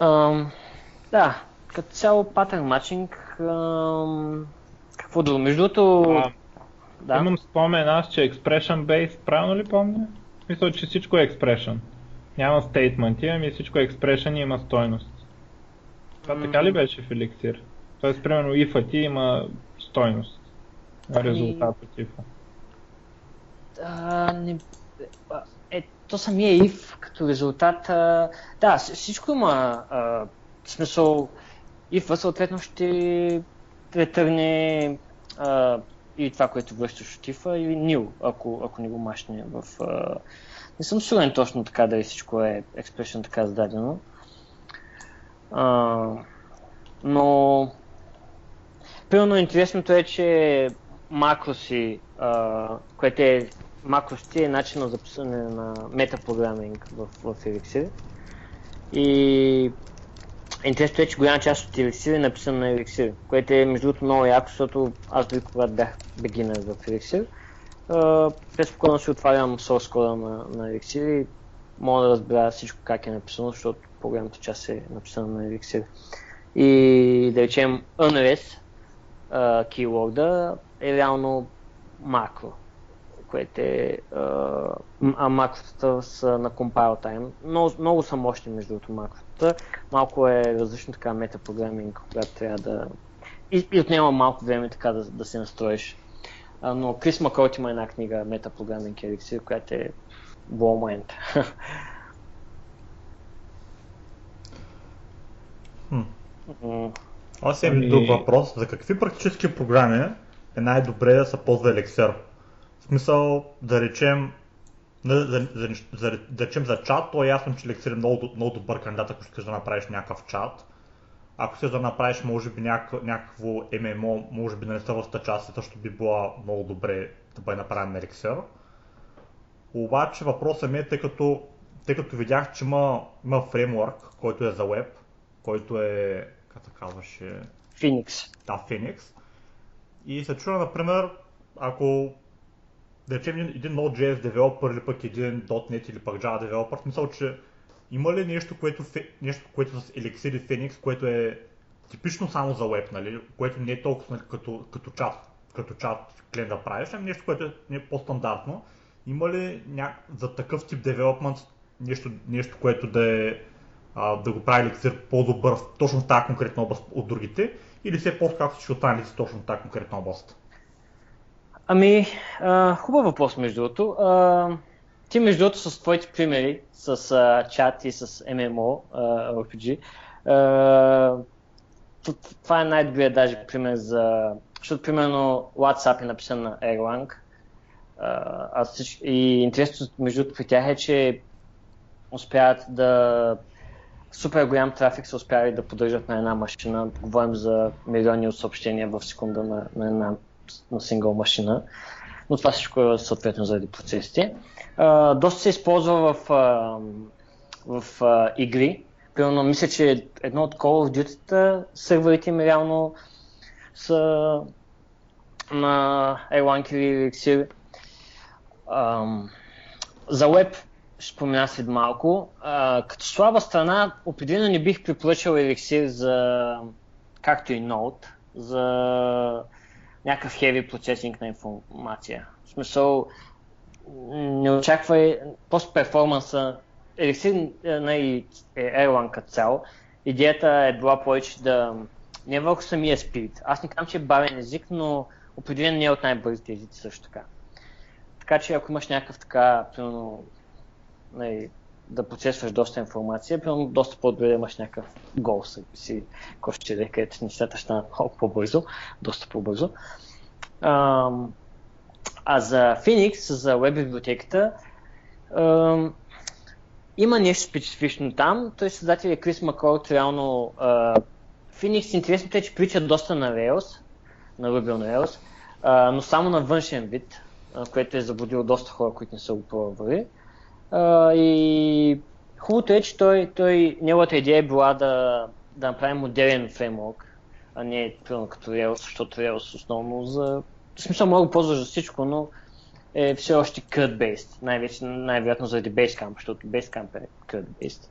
Ам, да, като цяло патърн матчинг, какво друго? Между другото... Да. Имам спомен аз, че expression based, правилно ли помня? Мисля, че всичко е expression. Няма стейтменти, ами всичко е expression и има стойност. Това mm. така ли беше в Elixir? Тоест, примерно, if ти има стойност. Ами... Резултат от if. А, не... Е, то самия if като резултат, а... да, всичко има а, смисъл if съответно ще ретърне а, и това, което връщаш от if или nil, ако, ако не го машне в... А... Не съм сигурен точно така дали всичко е expression така зададено. А, но Примерно интересното е, че макроси, а, което е макроси е начин за писане на метапрограминг в, в Elixir. И интересното е, че голяма част от Elixir е написана на Elixir, което е между другото много яко, защото аз дори когато бях бегинер в Elixir, през спокойно си отварям source кода на, на Elixir и мога да разбера всичко как е написано, защото по-голямата част е написана на Elixir. И да речем unrest, кейворда е реално макро, което е, а макротата са на compile time. Много, много са мощни между другото макротата. Малко е различно така метапрограминг, когато трябва да... И, и отнема малко време така да, да се настроиш. А, но Крис Макрот има една книга Метапрограминг Elixir, която е blow момент. Hmm. Аз имам ами... друг въпрос. За какви практически програми е най-добре да се ползва Elixir? Смисъл, да речем, за, за, за, за, да речем за чат, то е ясно, че Elixir е много, много добър кандидат, ако искаш да направиш някакъв чат. Ако искаш да направиш, може би, някакво, някакво MMO, може би на несъвърста част, също би било много добре да бъде направен на Elixir. Обаче въпросът ми е, тъй като, тъй като видях, че има, има фреймворк, който е за веб, който е как се казваше? Phoenix. Да, Phoenix. И се чува, например, ако да речем един Node.js девелопър или пък един .NET или пък Java девелопър, мисля, че има ли нещо, което, нещо, което с Elixir и Phoenix, което е типично само за веб, нали? което не е толкова нали, като, като чат, като чат клиент да правиш, ами нещо, което е, по-стандартно. Има ли ня... за такъв тип девелопмент нещо, нещо, което да е а, да го прави еликсир по-добър точно в тази конкретна област от другите, или все по-както всички останалите точно в тази конкретна област? Ами, а, хубав въпрос между другото. А, ти между другото с твоите примери, с а, чат и с MMO а, RPG, а, това е най-добрият даже пример за... Защото, примерно, WhatsApp е написан на Erlang. А, и интересното между другото при тях е, че успяват да супер голям трафик са успяли да поддържат на една машина. Говорим за милиони от съобщения в секунда на, на една на сингъл машина. Но това всичко е съответно заради процесите. А, доста се използва в, а, в а, игри. Примерно, мисля, че едно от Call of Duty серверите ми реално са на Erlang или Elixir. за ще спомена след малко. А, като слаба страна, определено не бих препоръчал Elixir за, както и Node, за някакъв heavy процесинг на информация. В смисъл, не очаквай, просто перформанса, Elixir е, е Erlang като цяло, идеята е била повече да не е върху самия спирит. Аз не казвам, че е бавен език, но определено не е от най-бързите езици също така. Така че ако имаш някакъв така, примерно, нали, да процесваш доста информация, примерно доста по-добре да имаш някакъв гол си, който ще даде, където нещата станат малко по-бързо, доста по-бързо. А, а за Phoenix, за веб библиотеката, има нещо специфично там. Той създател е Крис Маккорт, реално а, Phoenix интересното е, че прилича доста на Rails, на Ruby on Rails, а, но само на външен вид, а, което е заблудило доста хора, които не са го пробвали. И хубавото е, че той, той, неговата идея е била да, да направи модерен фреймворк, а не примерно като Rails, защото Rails основно за... В смисъл да ползваш за всичко, но е все още CRUD-based, най-вече, най-вероятно заради Basecamp, защото Basecamp е CRUD-based.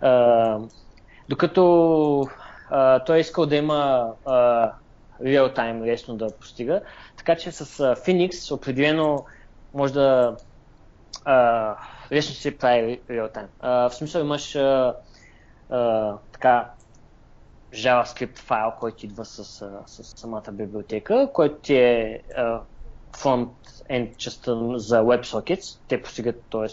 А, докато а, той е искал да има а, реал-тайм лесно да постига, така че с а, Phoenix определено може да а, лесно се прави реал-тайм. в смисъл имаш а, а, така JavaScript файл, който идва с, с, самата библиотека, който ти е фронт-енд частта за WebSockets. Те постигат, т.е.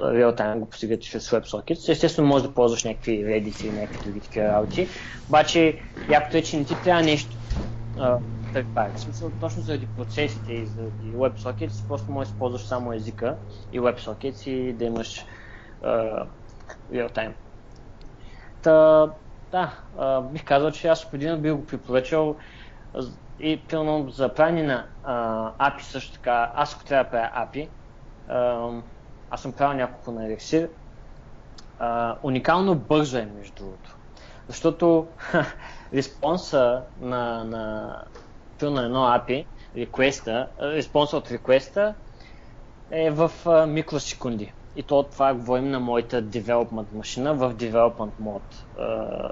реал-тайм го постигат чрез WebSockets. Естествено, може да ползваш някакви Reddit или някакви други такива работи. Обаче, якото е, че не ти трябва нещо third party. Смисъл, точно заради процесите и заради WebSockets, просто можеш да използваш само езика и WebSockets и да имаш uh, real-time. Та, да, uh, бих казал, че аз определено бих го препоръчал и пълно за правене на uh, API също така. Аз ако трябва да правя API, uh, аз съм правил няколко на Elixir. Uh, уникално бързо е между другото. Защото респонса на, на, на едно API, реквеста, респонса от реквеста е в а, микросекунди. И то това говорим на моята development машина в development mode, а,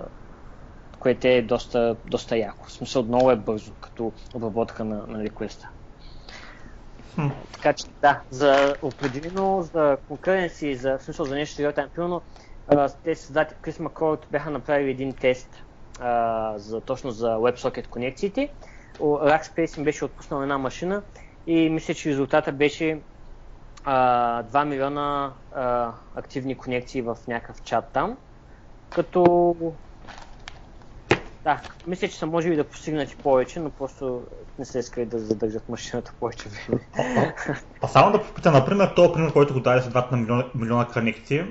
което е доста, доста яко. В смисъл много е бързо като обработка на, на реквеста. Hmm. Така че да, за определено за конкуренции, за в смисъл за нещо real time, примерно те създатели Крис Макрот бяха направили един тест а, за, точно за WebSocket конекциите Rackspace им беше отпуснал една машина и мисля, че резултата беше а, 2 милиона а, активни конекции в някакъв чат там, като да, мисля, че са можели да постигнат и повече, но просто не се искали да задържат машината повече време. А само да попита, например, този пример, който го даде с 2 на милиона, конекции,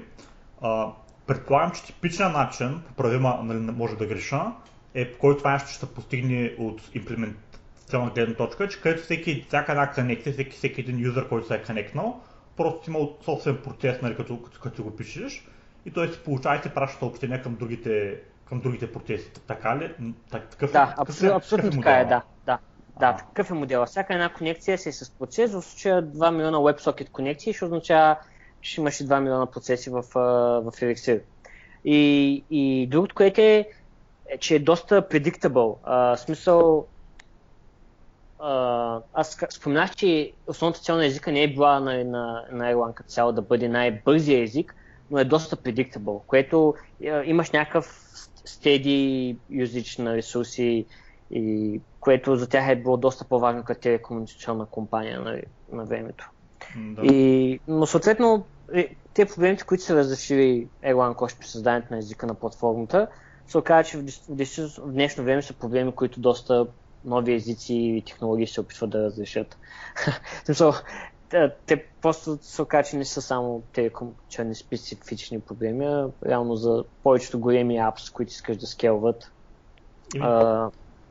предполагам, че типичният начин, поправима, нали, може да греша, е който това нещо ще постигне от имплементационна гледна точка, че където всеки, всяка една конекция, всеки, всеки един юзър, който се е конектнал, просто има собствен процес, нали, като, като, като го пишеш и той си получава и се праща съобщения към другите, към другите процеси. Така ли? Так, такъв, да, такъв, абсолютно, абсолютно така е, да. да. Да, такъв е модел. Всяка една конекция си е с процес, в случая 2 милиона WebSocket конекции ще означава, че имаш 2 милиона процеси в, в Elixir. И, и другото, което е, е, че е доста predictable. А, смисъл, а, аз споменах, че основната цел на езика не е била на, на, на Erlang като цяло да бъде най-бързия език, но е доста predictable, което е, имаш някакъв steady usage на ресурси, и което за тях е било доста по-важно като телекомуникационна компания на, на времето. Да. И, но съответно, е, те проблемите, които са разрешили Erlang още при създанието на езика на платформата, се оказа, че в, в, в днешно време са проблеми, които доста нови езици и технологии се опитват да разрешат. смисъл, те, просто се оказа, че не са само телекомуникационни специфични проблеми, а реално за повечето големи апс, които искаш да скелват. И... А,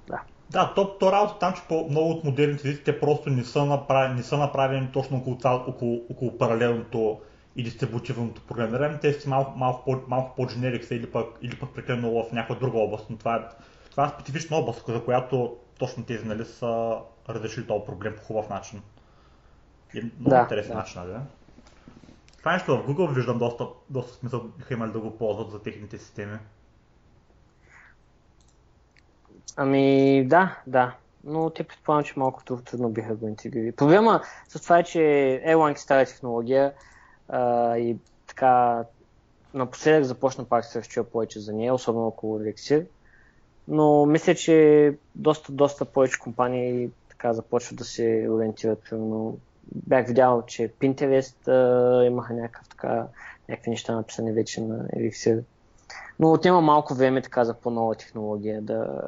да. Да, то, то работа там, че по много от модерните езици те просто не са, направени, не са направени точно около, около, около паралелното дистрибутивното програмиране. Те са малко, малко, по, малко по-дженерик или пък, или пък прекалено в някаква друга област, но това е, това е специфична област, за която точно тези нали, са разрешили този проблем по хубав начин. И много да, интересен да. начин, да. Това нещо в Google виждам доста, доста смисъл биха имали да го ползват за техните системи. Ами да, да. Но те предполагам, че малко трудно биха го интегрирали. Проблема с това е, че Erlang е стара технология а, и така напоследък започна пак се разчува повече за нея, особено около Elixir. Но мисля, че доста, доста повече компании така започват да се ориентират. Примерно, бях видял, че Pinterest а, имаха някакъв, така, някакви неща написани вече на Elixir. Но отнема малко време така за по-нова технология да,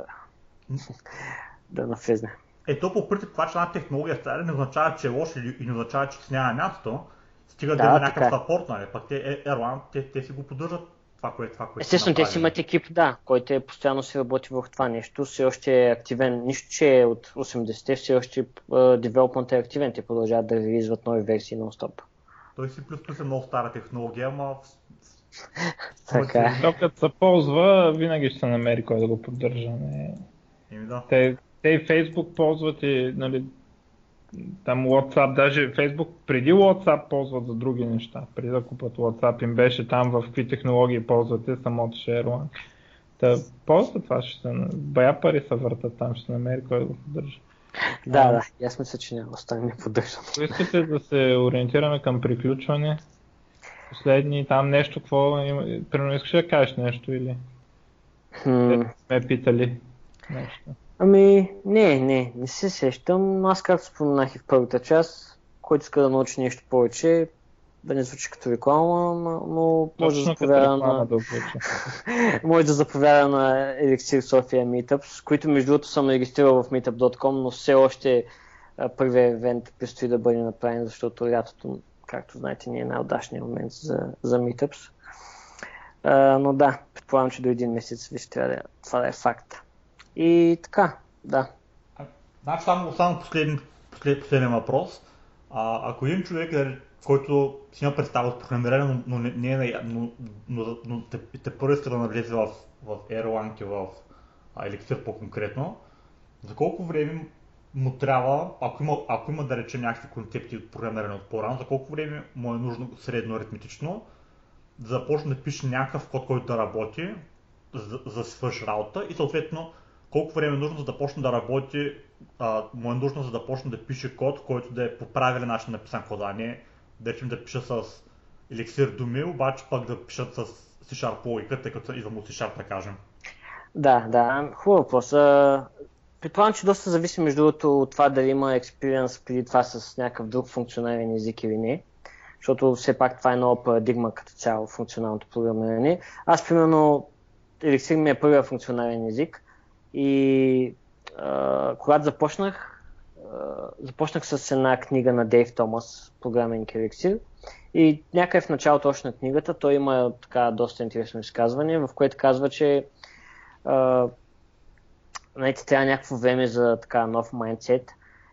да навлезне. Ето по принцип това, че една технология стара не означава, че е лош или не означава, че няма място. Стига да, да има някакъв е. сапорт, нали? Пък те, Erlang, те, те си го поддържат това, което, това, което Естествено, те си имат екип, да, който е постоянно си работи върху това нещо, все още е активен, нищо, че е от 80-те, все още девелопмент е активен, те продължават да релизват нови версии нон-стоп. Той си плюс плюс е много стара технология, ама така е. Докато се ползва, винаги ще се намери кой да го поддържа. Не... Да. Те, те и Facebook ползват и нали, там WhatsApp, даже Facebook преди WhatsApp ползват за други неща. Преди да купат WhatsApp им беше там в какви технологии ползвате самото ShareOne. Та ползват това, ще се... Бая пари се въртат там, ще намери кой да го поддържа. Да, да, аз мисля, че няма остане не поддържам. Ако искате да се ориентираме към приключване, последни там нещо, какво има... Примерно искаш да кажеш нещо или? Hmm. Сме питали нещо. Ами, не, не, не се сещам. Аз както споменах и в първата част, който иска да научи нещо повече, да не звучи като реклама, но може да заповяда на... Да може да заповяда на Elixir Sofia Meetups, които между другото съм регистрирал в meetup.com, но все още първият евент предстои да бъде направен, защото лятото, както знаете, не е най-удачният момент за, за Meetups. А, но да, предполагам, че до един месец ви ще трябва да, това да е факт. И така, да. Значи само, само последен, послед, последен въпрос. А, ако един човек, нали, който си има представа от програмиране, но, не, не, е но, но, но, те, те първо иска да навлезе в, в Erlang и в Elixir по-конкретно, за колко време му трябва, ако има, ако има да речем някакви концепти от програмиране от по-рано, за колко време му е нужно средно аритметично, да започне да пише някакъв код, който да работи, за, за свърш работа и съответно колко време е нужно за да почне да работи, а, му е нужно за да почне да пише код, който да е по правилен начин написан кода, а не да речем да пиша с еликсир думи, обаче пък да пишат с C-Sharp логика, тъй като идвам от C-Sharp, да кажем. Да, да, хубав въпрос. Предполагам, че доста зависи между другото от това дали има експириенс преди това с някакъв друг функционален език или не. Защото все пак това е нова парадигма като цяло функционалното програмиране. Аз, примерно, Elixir ми е първият функционален език, и а, когато започнах, а, започнах с една книга на Дейв Томас, програмен Elixir. И някъде в началото още на книгата той има така доста интересно изказване, в което казва, че а, знаете, трябва някакво време за така нов майндсет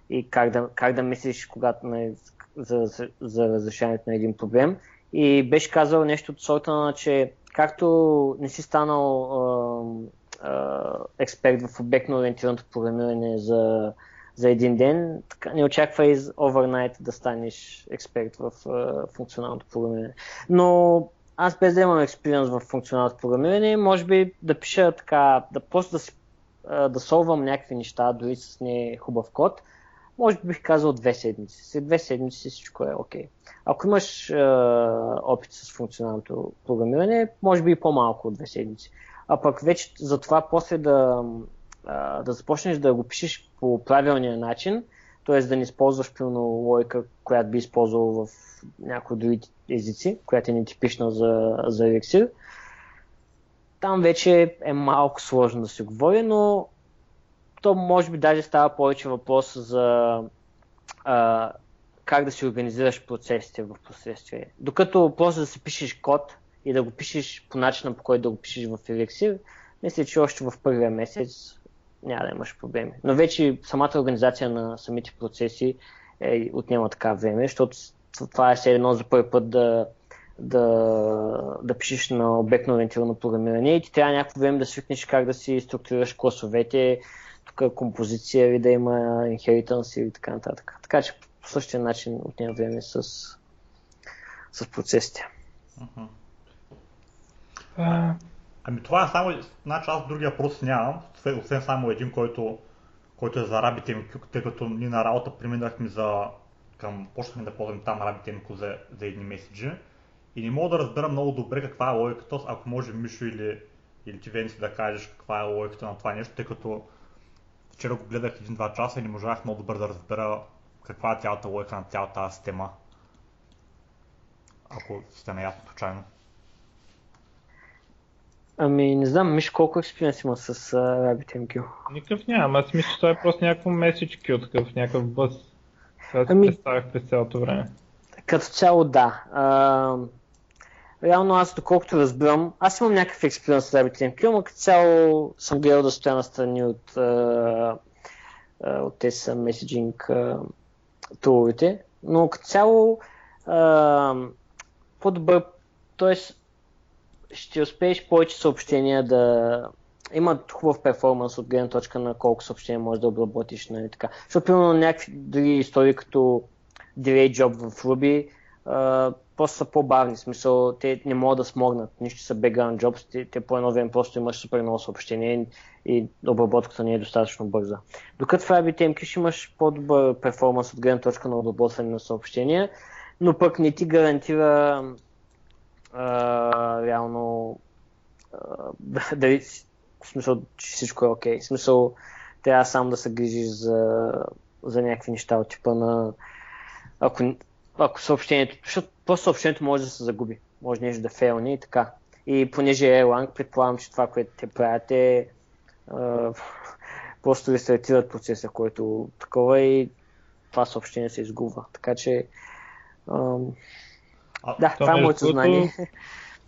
и как да, как да мислиш когато не, за, за, за разрешаването на един проблем. И беше казал нещо от сорта на, че както не си станал експерт в обектно ориентираното програмиране за, за един ден, така, не очаквай overnight да станеш експерт в uh, функционалното програмиране. Но аз без да имам експириенс в функционалното програмиране, може би да пиша така, да просто да, да солвам някакви неща, дори с не хубав код, може би бих казал две седмици. След две седмици всичко е окей. Okay. Ако имаш е, опит с функционалното програмиране, може би и по-малко от две седмици. А пък вече за това после да, да започнеш да го пишеш по правилния начин, т.е. да не използваш пълно логика, която би използвал в някои други езици, която е нетипична за, за Elixir, там вече е малко сложно да се говори, но то може би даже става повече въпрос за а, как да си организираш процесите в последствие. Докато просто да си пишеш код и да го пишеш по начина по който да го пишеш в Elixir, мисля, че още в първия месец няма да имаш проблеми. Но вече самата организация на самите процеси е, отнема така време, защото това е все едно за първи път да, да, да пишеш на обектно ориентирано програмиране и ти трябва някакво време да свикнеш как да си структурираш класовете, тук композиция или да има inheritance и така нататък. Така че по същия начин отнема време с, с процесите. Uh-huh. Ами това е само, значи аз другия въпрос нямам, освен само един, който, който е за RabbitMQ, тъй като ние на работа преминахме за към, почнахме да ползваме там RabbitMQ за, за едни меседжи. И не мога да разбера много добре каква е логиката, ако може Мишо или, или ти Венци да кажеш каква е логиката на това нещо, тъй като вчера го гледах един-два часа и не можах много добре да разбера каква е цялата логика на цялата система. Ако сте наясно случайно. Ами, не знам, Миш, колко експириенс има с uh, RabbitMQ? Никакъв нямам, аз мисля, че това е просто някакво message queue, такъв някакъв бъс. Това ами, представях през цялото време. Като цяло да. Uh, реално аз, доколкото разбирам, аз имам някакъв експириенс с RabbitMQ, но като цяло съм гледал да стоя настрани от, uh, uh, от тези меседжинг туловете, но като цяло uh, по-добър, т.е ще успееш повече съобщения да имат хубав перформанс от гледна точка на колко съобщения можеш да обработиш. Нали, така. Защото, примерно, някакви други истории, като Delay Job в Ruby, а, просто са по-бавни. Смисъл, те не могат да смогнат. Нищо са background jobs, те, те по едно време просто имаш супер много съобщения и обработката не е достатъчно бърза. Докато в RabbitMQ ще имаш по-добър перформанс от гледна точка на обработване на съобщения, но пък не ти гарантира реално а, дали в смисъл, че всичко е окей. Okay. В смисъл, трябва сам да се грижиш за, за някакви неща от типа на ако, ако съобщението, защото просто съобщението може да се загуби, може нещо да фейлне и така. И понеже е Erlang, предполагам, че това, което те правят е а, просто рестартират процеса, който такова и това съобщение се изгубва. Така че а, да, това е моето знание.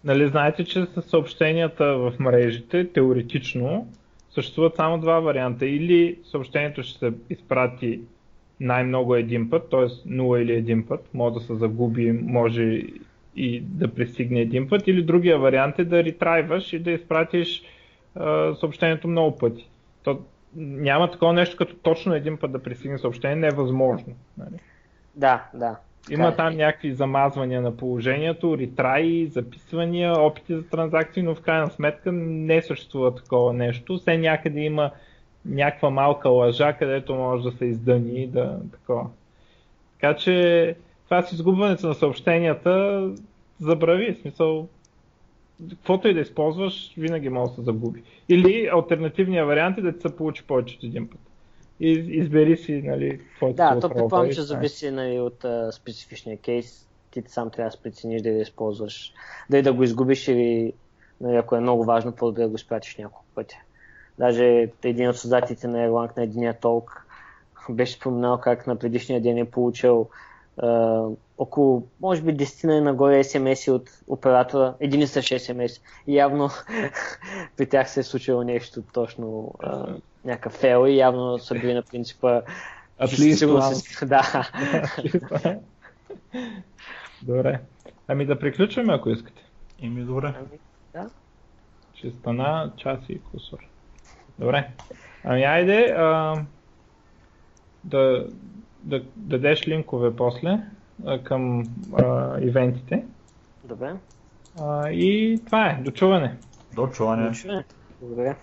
Нали, знаете, че с съобщенията в мрежите, теоретично, съществуват само два варианта. Или съобщението ще се изпрати най-много един път, т.е. 0 или един път, може да се загуби, може и да пристигне един път, или другия вариант е да ретрайваш и да изпратиш а, съобщението много пъти. То, няма такова нещо като точно един път да пристигне съобщение, не е възможно. Нали? Да, да. Има е. там някакви замазвания на положението, ретраи, записвания, опити за транзакции, но в крайна сметка не съществува такова нещо. Все някъде има някаква малка лъжа, където може да се издъни да такова. Така че това с изгубването на съобщенията забрави. В смисъл, каквото и да използваш, винаги може да се загуби. Или альтернативният вариант е да ти се получи повече от един път и избери си, нали, твоето Да, то предполагам, че зависи нали, от а, специфичния кейс. Ти сам трябва да спрецениш да използваш, дали да го изгубиш или нали, ако е много важно, по-добре да го изпратиш няколко пъти. Даже един от създателите на Erlang на единия толк беше споменал как на предишния ден е получил Uh, около, може би, 10 на нагоре смс от оператора, един и същ. И явно при тях се е случило нещо точно uh, някакъв фейл и явно са били на принципа Сигурно се... Да. добре. Ами да приключваме, ако искате. Ими добре. Ами, да. Ще стана час и кусор. Добре. Ами айде а, да, да, дадеш линкове после а, към а, ивентите. Добре. А, и това е. Дочуване. Дочуване. Дочуване. Благодаря.